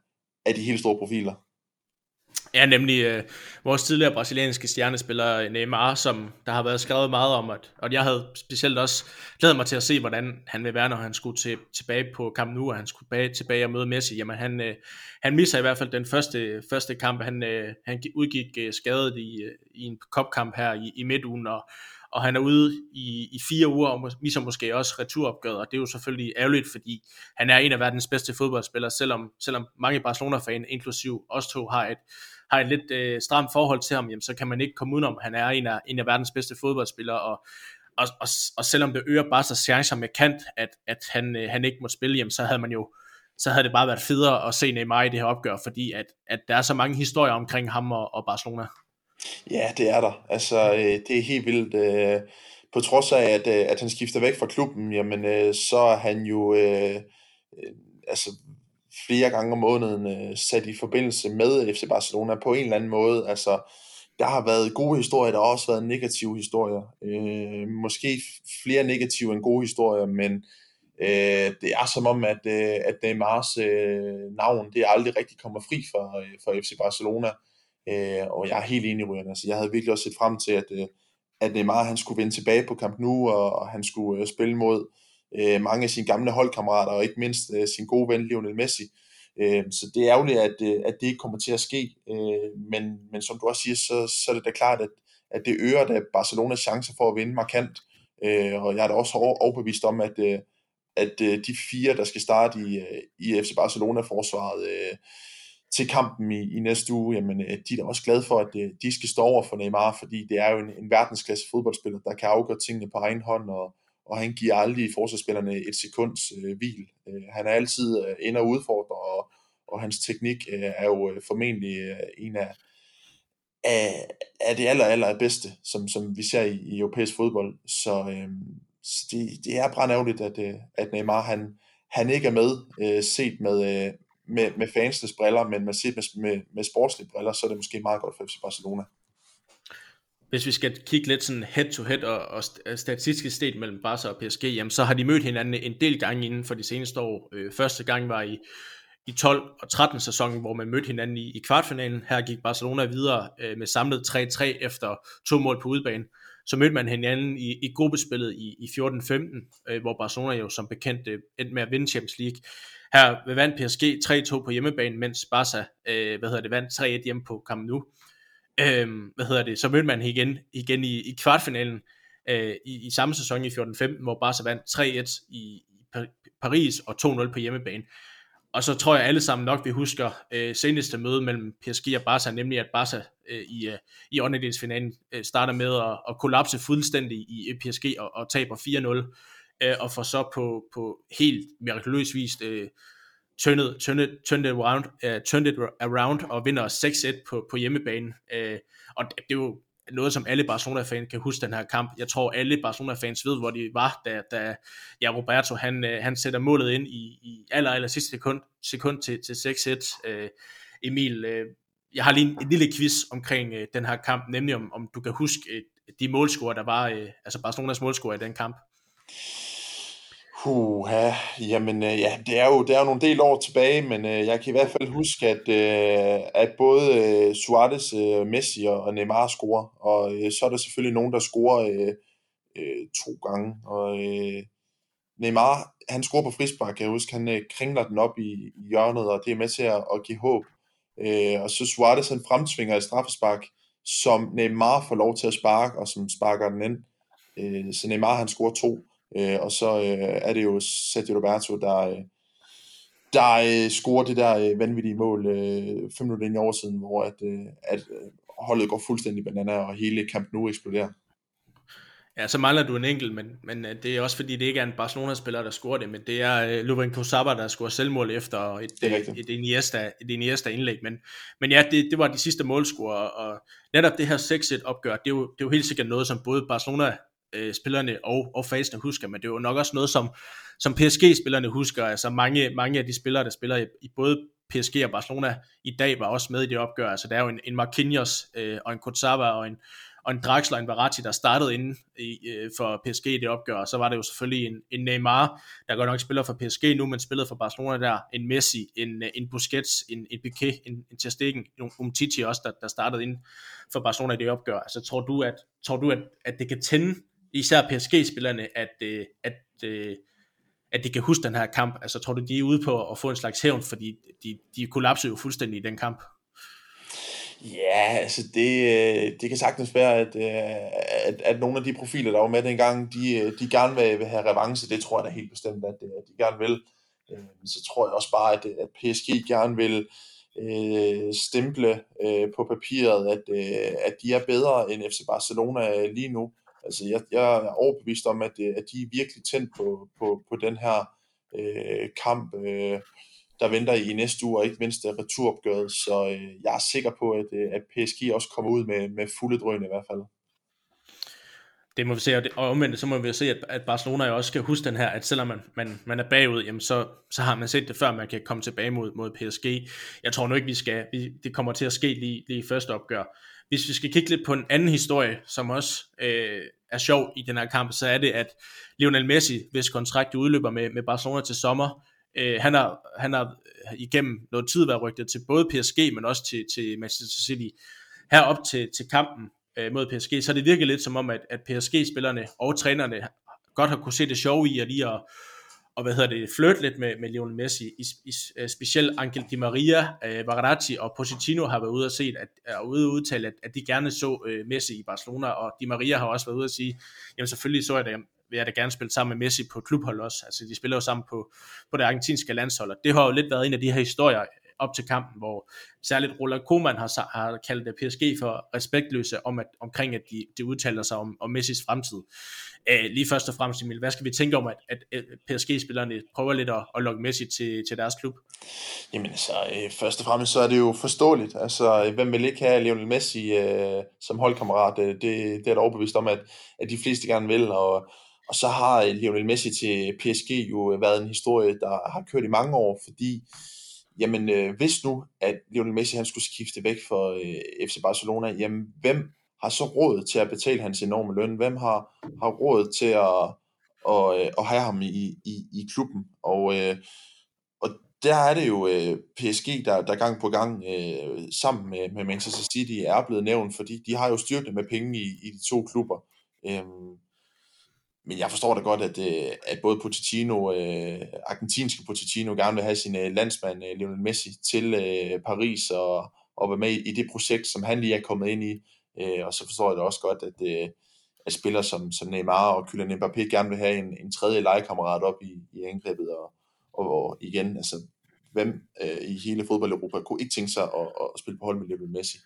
af de helt store profiler. Ja, nemlig øh, vores tidligere brasilianske stjernespiller Neymar, som der har været skrevet meget om, at, og jeg havde specielt også glædet mig til at se, hvordan han vil være, når han skulle til, tilbage på kamp nu, og han skulle tilbage, tilbage og møde Messi. Jamen han, øh, han misser i hvert fald den første, første kamp. Han, øh, han udgik øh, skadet i, øh, i en kopkamp her i, i midtugen, og, og han er ude i, i fire uger, og misser måske også returopgøret, og det er jo selvfølgelig ærgerligt, fordi han er en af verdens bedste fodboldspillere, selvom, selvom mange Barcelona-fan, inklusiv os to, har et, har et lidt øh, stramt forhold til ham, jamen, så kan man ikke komme udenom, han er en af, en af verdens bedste fodboldspillere, og, og, og, og selvom det øger bare så chancer med kant, at, at han, øh, han ikke må spille, jamen, så havde man jo så havde det bare været federe at se Neymar i det her opgør, fordi at, at der er så mange historier omkring ham og, og Barcelona. Ja, det er der. Altså, øh, det er helt vildt. Øh, på trods af, at, øh, at han skifter væk fra klubben, jamen, så er han jo altså, flere gange om måneden sat i forbindelse med FC Barcelona på en eller anden måde. Altså, der har været gode historier, der har også været negative historier. Øh, måske flere negative end gode historier, men øh, det er som om, at, øh, at Neymars øh, navn det aldrig rigtig kommer fri for, øh, for FC Barcelona. Øh, Øh, og jeg er helt enig, Ryan. Altså, jeg havde virkelig også set frem til, at, øh, at øh, Neymar han skulle vende tilbage på Camp Nou, og, og han skulle øh, spille mod øh, mange af sine gamle holdkammerater, og ikke mindst øh, sin gode ven Lionel Messi. Øh, så det er ærgerligt, at, øh, at det ikke kommer til at ske. Øh, men, men som du også siger, så, så er det da klart, at, at det øger da Barcelonas chancer for at vinde markant. Øh, og jeg er da også overbevist om, at, øh, at øh, de fire, der skal starte i, øh, i FC Barcelona-forsvaret, øh, til kampen i, i næste uge, jamen øh, de er da også glade for, at øh, de skal stå over for Neymar, fordi det er jo en, en verdensklasse fodboldspiller, der kan afgøre tingene på egen hånd, og, og han giver aldrig forsvarsspillerne et sekunds øh, hvil. Øh, han er altid øh, ind og udfordrer, og, og hans teknik øh, er jo øh, formentlig øh, en af, af, af det aller, aller bedste, som, som vi ser i, i europæisk fodbold. Så, øh, så det, det er brændærgerligt, at, øh, at Neymar han, han ikke er med, øh, set med, øh, med, med fansenes briller, men med, med, med, med sportslige briller, så er det måske meget godt for FC Barcelona. hvis vi skal kigge lidt sådan head-to-head og, og øh, statistisk set mellem Barca og PSG, jamen så har de mødt hinanden en del gange inden for de seneste år. Øh, første gang var i, i 12 og 13 sæsonen, hvor man mødte hinanden i, i kvartfinalen. Her gik Barcelona videre øh, med samlet 3-3 efter to mål på udebane. Så mødte man hinanden i, i gruppespillet i, i 14-15, øh, hvor Barcelona jo som bekendt øh, endte med at vinde Champions League. Her vandt PSG 3-2 på hjemmebane, mens Barca øh, hvad hedder det, vandt 3-1 hjemme på Camp Nou. Øh, hvad hedder det, så mødte man igen, igen i, i kvartfinalen øh, i, i samme sæson i 14-15, hvor Barca vandt 3-1 i, i Paris og 2-0 på hjemmebane. Og så tror jeg alle sammen nok, vi husker øh, seneste møde mellem PSG og Barca, nemlig at Barca øh, i, øh, i åndedelsfinalen øh, starter med at, at kollapse fuldstændig i PSG og, og taber 4-0, øh, og får så på, på helt mirakuløs vis øh, turned, turned, turned, around, øh, turned it around og vinder 6-1 på, på hjemmebane. Øh, og det, det er jo noget, som alle Barcelona-fans kan huske den her kamp. Jeg tror, alle Barcelona-fans ved, hvor de var, da, da ja, Roberto han, øh, han sætter målet ind i, i aller, aller sidste sekund, sekund til, til 6-1. Øh, Emil, øh, jeg har lige en, en lille quiz omkring øh, den her kamp, nemlig om, om du kan huske øh, de målscorer, der var, øh, altså Barcelonas målscorer i den kamp. Puha, jamen øh, ja, det er, jo, det er jo nogle del år tilbage, men øh, jeg kan i hvert fald huske, at, øh, at både øh, Suarez, øh, Messi og, Neymar scorer, og øh, så er der selvfølgelig nogen, der scorer øh, øh, to gange, og øh, Neymar, han scorer på frispark, jeg husker, han øh, kringler den op i, i hjørnet, og det er med til at, at give håb. Øh, og så Suarez, han fremtvinger et straffespark, som Neymar får lov til at sparke, og som sparker den ind. Øh, så Neymar, han scorer to. Øh, og så øh, er det jo Sergio Roberto, der, øh, der øh, scorer det der øh, vanvittige mål øh, fem minutter ind i oversiden, hvor at, øh, at øh, holdet går fuldstændig banana, og hele Camp Nou eksploderer. Ja, så mangler du en enkelt, men, men øh, det er også fordi, det ikke er en Barcelona-spiller, der scorer det, men det er uh, Lovren Kosaba, der scorer selvmål efter et, et, et, Iniesta, et Iniesta indlæg. Men, men ja, det, det var de sidste målscorer, og netop det her 6-1 opgør, det er, jo, det er jo helt sikkert noget, som både Barcelona øh, spillerne og, og fansene husker, men det er jo nok også noget, som, som PSG-spillerne husker. Altså mange, mange af de spillere, der spiller i, i både PSG og Barcelona i dag, var også med i det opgør. Altså der er jo en, en Marquinhos øh, og en Kutsava og en, og en Draxler og en Verratti, der startede inden i, øh, for PSG i det opgør, og så var det jo selvfølgelig en, en Neymar, der godt nok spiller for PSG nu, men spillede for Barcelona der, en Messi, en, øh, en Busquets, en, en Piqué, en, en Ter Stegen, en Umtiti også, der, der startede inden for Barcelona i det opgør. Altså tror du, at, tror du, at, at det kan tænde især PSG-spillerne, at, øh, at, øh, at de kan huske den her kamp. Altså tror du, de er ude på at få en slags hævn, fordi de, de kollapsede jo fuldstændig i den kamp? Ja, altså det, øh, det kan sagtens være, at, øh, at, at nogle af de profiler, der var med dengang, de, øh, de gerne vil, have revanche. Det tror jeg da helt bestemt, at, at de gerne vil. Så tror jeg også bare, at, at PSG gerne vil øh, stemple øh, på papiret, at, øh, at de er bedre end FC Barcelona lige nu. Altså, jeg, jeg er overbevist om, at, øh, at de er virkelig tændt på, på, på den her øh, kamp, øh, der venter i næste uge, og ikke mindst øh, returopgøret. Så øh, jeg er sikker på, at, øh, at PSG også kommer ud med, med fulde drøn i hvert fald. Det må vi se, og omvendt så må vi se, at, at Barcelona jo også skal huske den her, at selvom man, man, man er bagud, jamen så, så har man set det før, man kan komme tilbage mod, mod PSG. Jeg tror nu ikke, vi skal, vi, det kommer til at ske lige, lige i første opgør. Hvis vi skal kigge lidt på en anden historie, som også øh, er sjov i den her kamp, så er det, at Lionel Messi, hvis kontrakt udløber med, med Barcelona til sommer, øh, han, har, han har øh, igennem noget tid været rygtet til både PSG, men også til, til Manchester City. Herop til, til kampen øh, mod PSG, så det virker lidt som om, at, at PSG-spillerne og trænerne godt har kunne se det sjove i at lige at, og hvad hedder det, flytte lidt med, med Lionel Messi. I, i, øh, specielt Angel Di Maria, øh, Verratti og Pochettino har været ude og set, at, er ude og udtale, at, at de gerne så øh, Messi i Barcelona, og Di Maria har også været ude og sige, jamen selvfølgelig så jeg det, vil jeg da gerne spille sammen med Messi på klubhold også. Altså de spiller jo sammen på, på det argentinske landshold, og det har jo lidt været en af de her historier op til kampen, hvor særligt Roland Koeman har, har kaldt PSG for respektløse om at, omkring, at de, de udtaler sig om, om Messis fremtid øh, lige først og fremmest, Emil, hvad skal vi tænke om, at, at, at PSG-spillerne prøver lidt at, at lokke Messi til, til deres klub? Jamen altså, øh, først og fremmest så er det jo forståeligt. Altså, hvem vil ikke have Lionel Messi øh, som holdkammerat? Øh, det, det er da overbevist om, at, at de fleste gerne vil, og, og så har øh, Lionel Messi til PSG jo øh, været en historie, der har kørt i mange år, fordi jamen øh, hvis nu, at Lionel Messi han skulle skifte væk for øh, FC Barcelona, jamen hvem har så råd til at betale hans enorme løn? Hvem har, har råd til at, og, øh, at have ham i, i, i klubben? Og, øh, og der er det jo øh, PSG, der, der gang på gang øh, sammen med, med Manchester City er blevet nævnt, fordi de har jo styrket med penge i, i de to klubber. Øhm, men jeg forstår da godt, at, øh, at både Pochettino, øh, argentinske Pochettino, gerne vil have sin øh, landsmand øh, Lionel Messi til øh, Paris og, og være med i det projekt, som han lige er kommet ind i. Øh, og så forstår jeg da også godt, at, øh, at spillere som, som Neymar og Kylian Mbappé gerne vil have en, en tredje legekammerat op i, i angrebet. Og, og, og igen, altså, hvem øh, i hele fodbold-Europa kunne ikke tænke sig at, at spille på hold med Lionel Messi?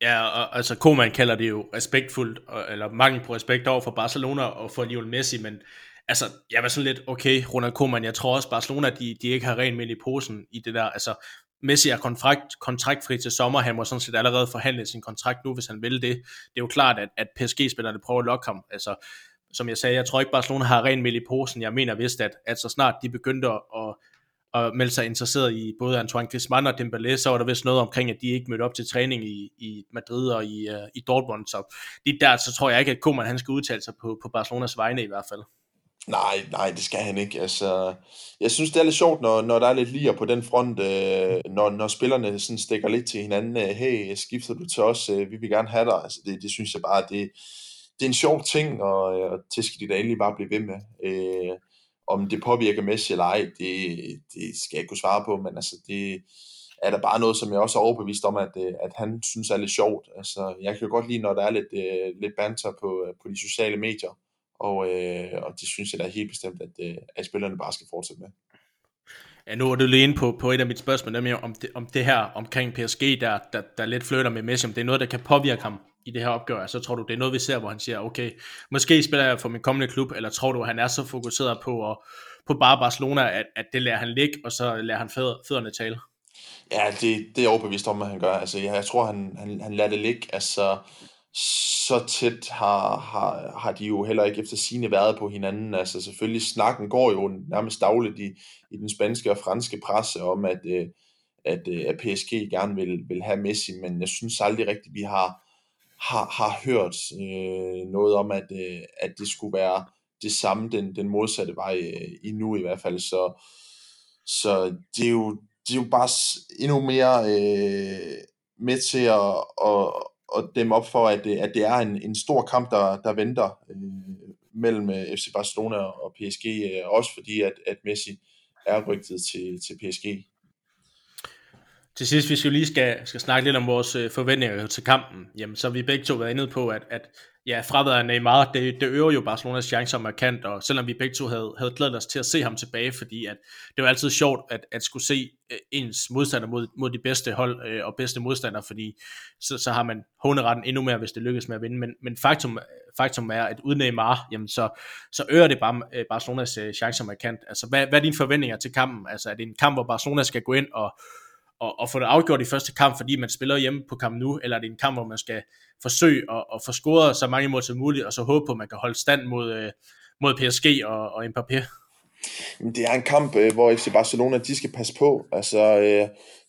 Ja, og, altså Koeman kalder det jo respektfuldt, eller mangel på respekt over for Barcelona og for Lionel Messi, men altså, jeg var sådan lidt, okay, Ronald Koeman, jeg tror også, Barcelona, de, de ikke har rent med i posen i det der, altså, Messi er kontrakt, kontraktfri til sommer, han må sådan set allerede forhandle sin kontrakt nu, hvis han vil det. Det er jo klart, at, at PSG-spillerne prøver at lokke ham, altså, som jeg sagde, jeg tror ikke, Barcelona har rent mel i posen, jeg mener vist, at, at så snart de begyndte at, og meldte sig interesseret i både Antoine Griezmann og Dembélé, så var der vist noget omkring, at de ikke mødte op til træning i, i Madrid og i, uh, i Dortmund, så det der, så tror jeg ikke, at Koeman han skal udtale sig på, på Barcelonas vegne i hvert fald. Nej, nej, det skal han ikke. Altså, jeg synes, det er lidt sjovt, når, når der er lidt lir på den front, øh, når, når spillerne sådan stikker lidt til hinanden. Øh, hey, skifter du til os? Øh, vi vil gerne have dig. Altså, det, det synes jeg bare, det, det er en sjov ting, og, og det skal de da endelig bare blive ved med. Øh, om det påvirker Messi eller ej, det, det skal jeg ikke kunne svare på, men altså det er der bare noget, som jeg også er overbevist om, at, øh, at han synes er lidt sjovt. Altså, jeg kan godt lide, når der er lidt, uh, lidt banter på, øh, på de sociale medier, og, uh, og det synes jeg da helt bestemt, at, at spillerne bare skal fortsætte med. Ja, nu er du lige inde på, på et af mit spørgsmål, nemlig om det, om det her omkring PSG, der, der, der lidt flytter med Messi, om det er noget, der kan påvirke ham i det her opgør, så tror du, det er noget, vi ser, hvor han siger, okay, måske spiller jeg for min kommende klub, eller tror du, han er så fokuseret på, at, på bare Barcelona, at, at det lærer han ligge, og så lærer han fødderne tale? Ja, det, det er overbevist om, at han gør. Altså, jeg, jeg tror, han, han, han lader det ligge. Altså, så tæt har, har, har de jo heller ikke efter sine været på hinanden. Altså selvfølgelig, snakken går jo nærmest dagligt i, i den spanske og franske presse om, at, øh, at, øh, at PSG gerne vil, vil have Messi, men jeg synes aldrig rigtigt, vi har, har, har hørt øh, noget om, at, øh, at det skulle være det samme, den, den modsatte vej øh, endnu i hvert fald. Så, så det, er jo, det er jo bare endnu mere øh, med til at, at, og dem op for, at det, at det er en, en stor kamp, der, der venter øh, mellem øh, FC Barcelona og PSG, øh, også fordi at, at Messi er rygtet til, til PSG. Til sidst, hvis vi lige skal, skal snakke lidt om vores øh, forventninger til kampen, jamen, så har vi begge to været inde på, at, at ja, fraværet af Neymar, det, det øger jo Barcelonas chancer markant, og selvom vi begge to havde, havde glædet os til at se ham tilbage, fordi at det var altid sjovt at, at skulle se øh, ens modstander mod, mod de bedste hold øh, og bedste modstandere, fordi så, så har man håneretten endnu mere, hvis det lykkes med at vinde, men, men faktum, faktum er, at uden Neymar, jamen så, så øger det bare øh, Barcelonas øh, chancer markant. Altså, hvad, hvad er dine forventninger til kampen? Altså, er det en kamp, hvor Barcelona skal gå ind og og, og få det afgjort i første kamp, fordi man spiller hjemme på kamp nu, eller er det en kamp, hvor man skal forsøge at, at få scoret så mange mål som muligt, og så håbe på, at man kan holde stand mod, øh, mod PSG og, og Mbappé? Det er en kamp, øh, hvor FC Barcelona de skal passe på. Altså, øh,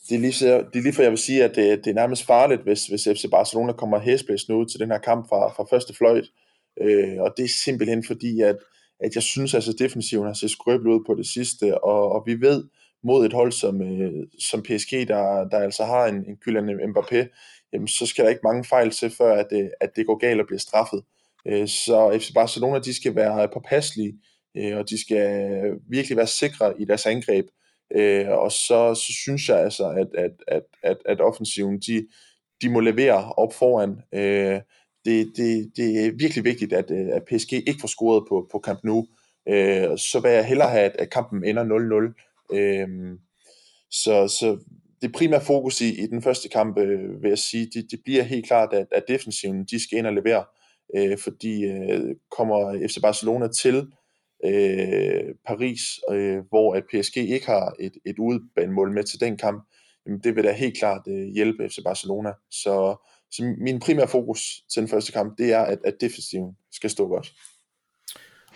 det, er lige, det er lige for, jeg vil sige, at det, det er nærmest farligt, hvis, hvis FC Barcelona kommer hæsblæsende ud til den her kamp fra, fra første fløjt. og det er simpelthen fordi, at, at jeg synes, at altså, defensiven har set skrøbelig ud på det sidste, og, og vi ved, mod et hold som, øh, som PSG, der, der altså har en, en Kylian Mbappé, jamen, så skal der ikke mange fejl til, før at, øh, at det går galt og bliver straffet. Øh, så FC Barcelona, de skal være påpasselige, øh, og de skal virkelig være sikre i deres angreb. Øh, og så, så synes jeg altså, at, at, at, at, at offensiven, de, de må levere op foran. Øh, det, det, det er virkelig vigtigt, at, øh, at PSG ikke får scoret på, på Camp Nou. Øh, så vil jeg hellere have, at, at kampen ender 0-0, Øhm, så, så det primære fokus i, i den første kamp, øh, vil jeg sige, det, det bliver helt klart, at, at defensiven, de skal ind og levere, øh, fordi øh, kommer FC Barcelona til øh, Paris, øh, hvor at PSG ikke har et, et udebanemål med til den kamp, jamen det vil da helt klart øh, hjælpe FC Barcelona. Så, så min primære fokus til den første kamp, det er, at, at defensiven skal stå godt.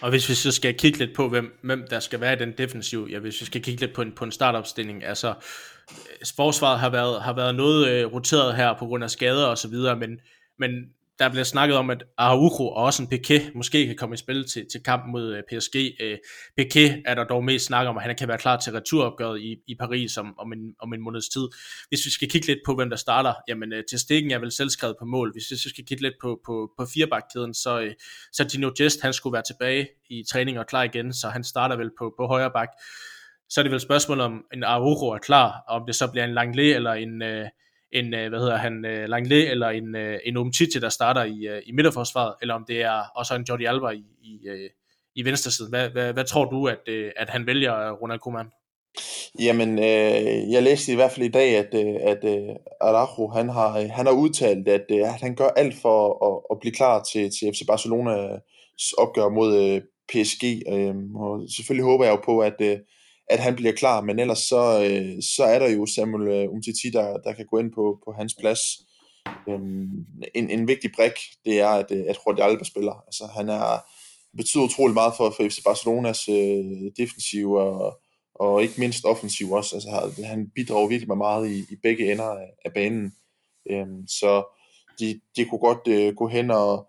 Og hvis vi så skal kigge lidt på, hvem, hvem der skal være i den defensiv, ja, hvis vi skal kigge lidt på en, på en startopstilling, altså øh, forsvaret har været, har været noget øh, roteret her på grund af skader og så videre, men, men der bliver snakket om, at Araujo og også en Piqué måske kan komme i spil til, til kampen mod øh, PSG. Øh, Piqué er der dog mest snak om, at han kan være klar til returopgøret i, i Paris om, om, en, om en måneds tid. Hvis vi skal kigge lidt på, hvem der starter, jamen øh, til stikken er vel selvskrevet på mål. Hvis vi skal kigge lidt på, på, på firebakkæden, så, øh, så Dino Gest, han skulle være tilbage i træning og klar igen, så han starter vel på, på højre bak. Så er det vel spørgsmål om en Araujo er klar, om det så bliver en Langley eller en, øh, en, øh, hvad hedder han, øh, Langley eller en, øh, en Umtiti, der starter i, øh, i midterforsvaret, eller om det er også en Jordi Alba i, i, øh, i venstre side. Hvad, hvad, hvad tror du, at, øh, at han vælger, Ronald Koeman? Jamen, øh, jeg læste i hvert fald i dag, at, at, at Araujo, han har, han har udtalt, at, at han gør alt for at, at blive klar til, til FC Barcelonas opgør mod PSG. Øh, øhm, og selvfølgelig håber jeg jo på, at, at han bliver klar, men ellers så, øh, så er der jo Samuel øh, Umtiti, der, der kan gå ind på, på hans plads. Øhm, en, en vigtig brik, det er, at, øh, at Jordi Alba spiller. Altså, han er, betyder utrolig meget for, for FC Barcelonas øh, defensiv og, og ikke mindst offensiv også. Altså, han bidrager virkelig med meget i, i begge ender af, af banen. Øhm, så de, de kunne godt øh, gå hen og,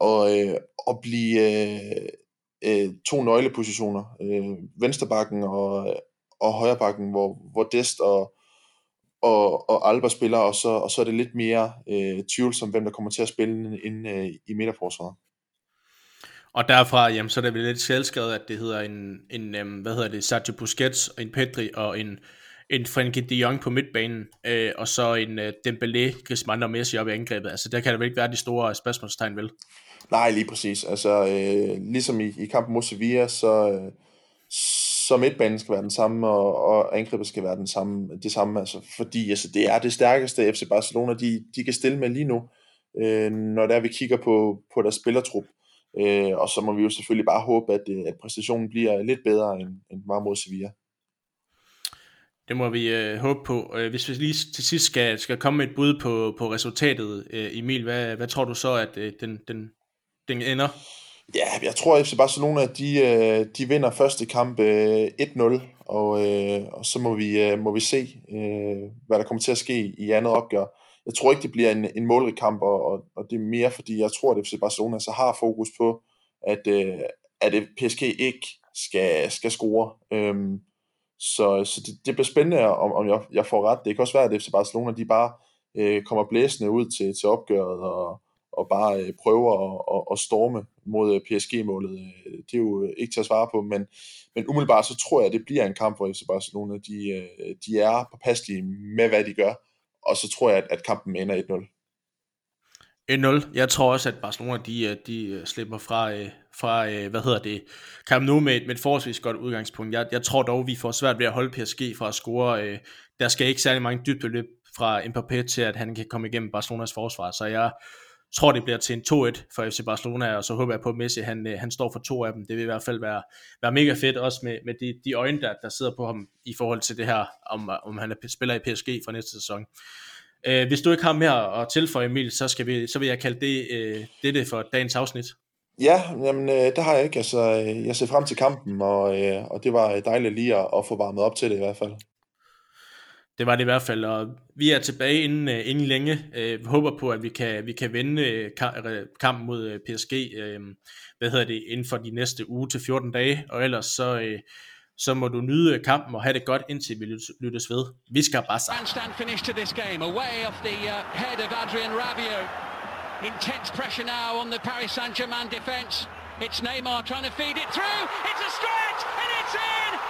og, øh, og blive, øh, øh, to nøglepositioner, øh, venstrebakken og, og højrebakken, hvor, hvor Dest og, og, og Alba spiller, og så, og så er det lidt mere øh, tvivlsomt, hvem der kommer til at spille inde øh, i midterforsvaret. Og derfra, jamen, så er det vel lidt selvskrevet, at det hedder en, en øhm, hvad hedder det, Sergio Busquets, en Pedri og en, en Frenkie de Jong på midtbanen, øh, og så en øh, Dembélé, Griezmann og Messi op i angrebet. Altså der kan der vel ikke være de store spørgsmålstegn, vel? Nej, lige præcis. Altså, øh, ligesom i, i kampen mod Sevilla, så, øh, så midtbanen skal være den samme, og, og angrebet skal være den samme, det samme, altså, fordi altså, det er det stærkeste FC Barcelona, de, de kan stille med lige nu, øh, når der vi kigger på, på deres spillertrup. Øh, og så må vi jo selvfølgelig bare håbe, at, øh, at præstationen bliver lidt bedre, end, end var mod Sevilla. Det må vi øh, håbe på. Øh, hvis vi lige til sidst skal, skal komme med et bud på, på resultatet, øh, Emil, hvad, hvad tror du så, at øh, den, den, den ender? Ja, jeg tror, at FC Barcelona, de, øh, de vinder første kamp øh, 1-0, og, øh, og så må vi, må vi se, hvad der kommer til at ske i andet opgør. Jeg tror ikke, det bliver en, en målrig kamp, og, og, det er mere, fordi jeg tror, at FC Barcelona så har fokus på, at, at PSG ikke skal, skal score. Øhm, så så det, det bliver spændende, om, om jeg, jeg får ret. Det kan også være, at FC Barcelona de bare øh, kommer blæsende ud til, til opgøret, og, og bare øh, prøver at, at, at storme mod øh, PSG-målet. Øh, det er jo ikke til at svare på, men, men umiddelbart så tror jeg, at det bliver en kamp, hvor FC Barcelona de, øh, de er påpasselige med, hvad de gør, og så tror jeg, at, at kampen ender 1-0. 1-0. Jeg tror også, at Barcelona de, øh, de øh, slipper fra, fra hvad hedder det, kamp nu med, med et forholdsvis godt udgangspunkt. Jeg, jeg tror dog, vi får svært ved at holde PSG fra at score. Der skal ikke særlig mange dybdeløb fra Mbappé til, at han kan komme igennem Barcelonas forsvar. Så jeg, tror, det bliver til en 2-1 for FC Barcelona, og så håber jeg på, at Messi han, øh, han står for to af dem. Det vil i hvert fald være, være mega fedt, også med, med de, de øjne, der, der sidder på ham i forhold til det her, om, om han er, spiller i PSG for næste sæson. Øh, hvis du ikke har mere at tilføje, Emil, så, skal vi, så vil jeg kalde det, øh, dette for dagens afsnit. Ja, jamen, øh, det har jeg ikke. Altså, øh, jeg ser frem til kampen, og, øh, og det var dejligt lige at, at få varmet op til det i hvert fald. Det var det i hvert fald, og vi er tilbage inden, øh, inden længe. Øh, vi håber på, at vi kan, vi kan vinde øh, kampen mod PSG, hvad hedder det, inden for de næste uge til 14 dage, og ellers så, så må du nyde kampen og have det godt, indtil vi lyttes ved. Vi skal bare sammen. Uh, Intense pressure now on the Paris Saint-Germain. It's Neymar trying to feed it through. It's a stretch, and it's in!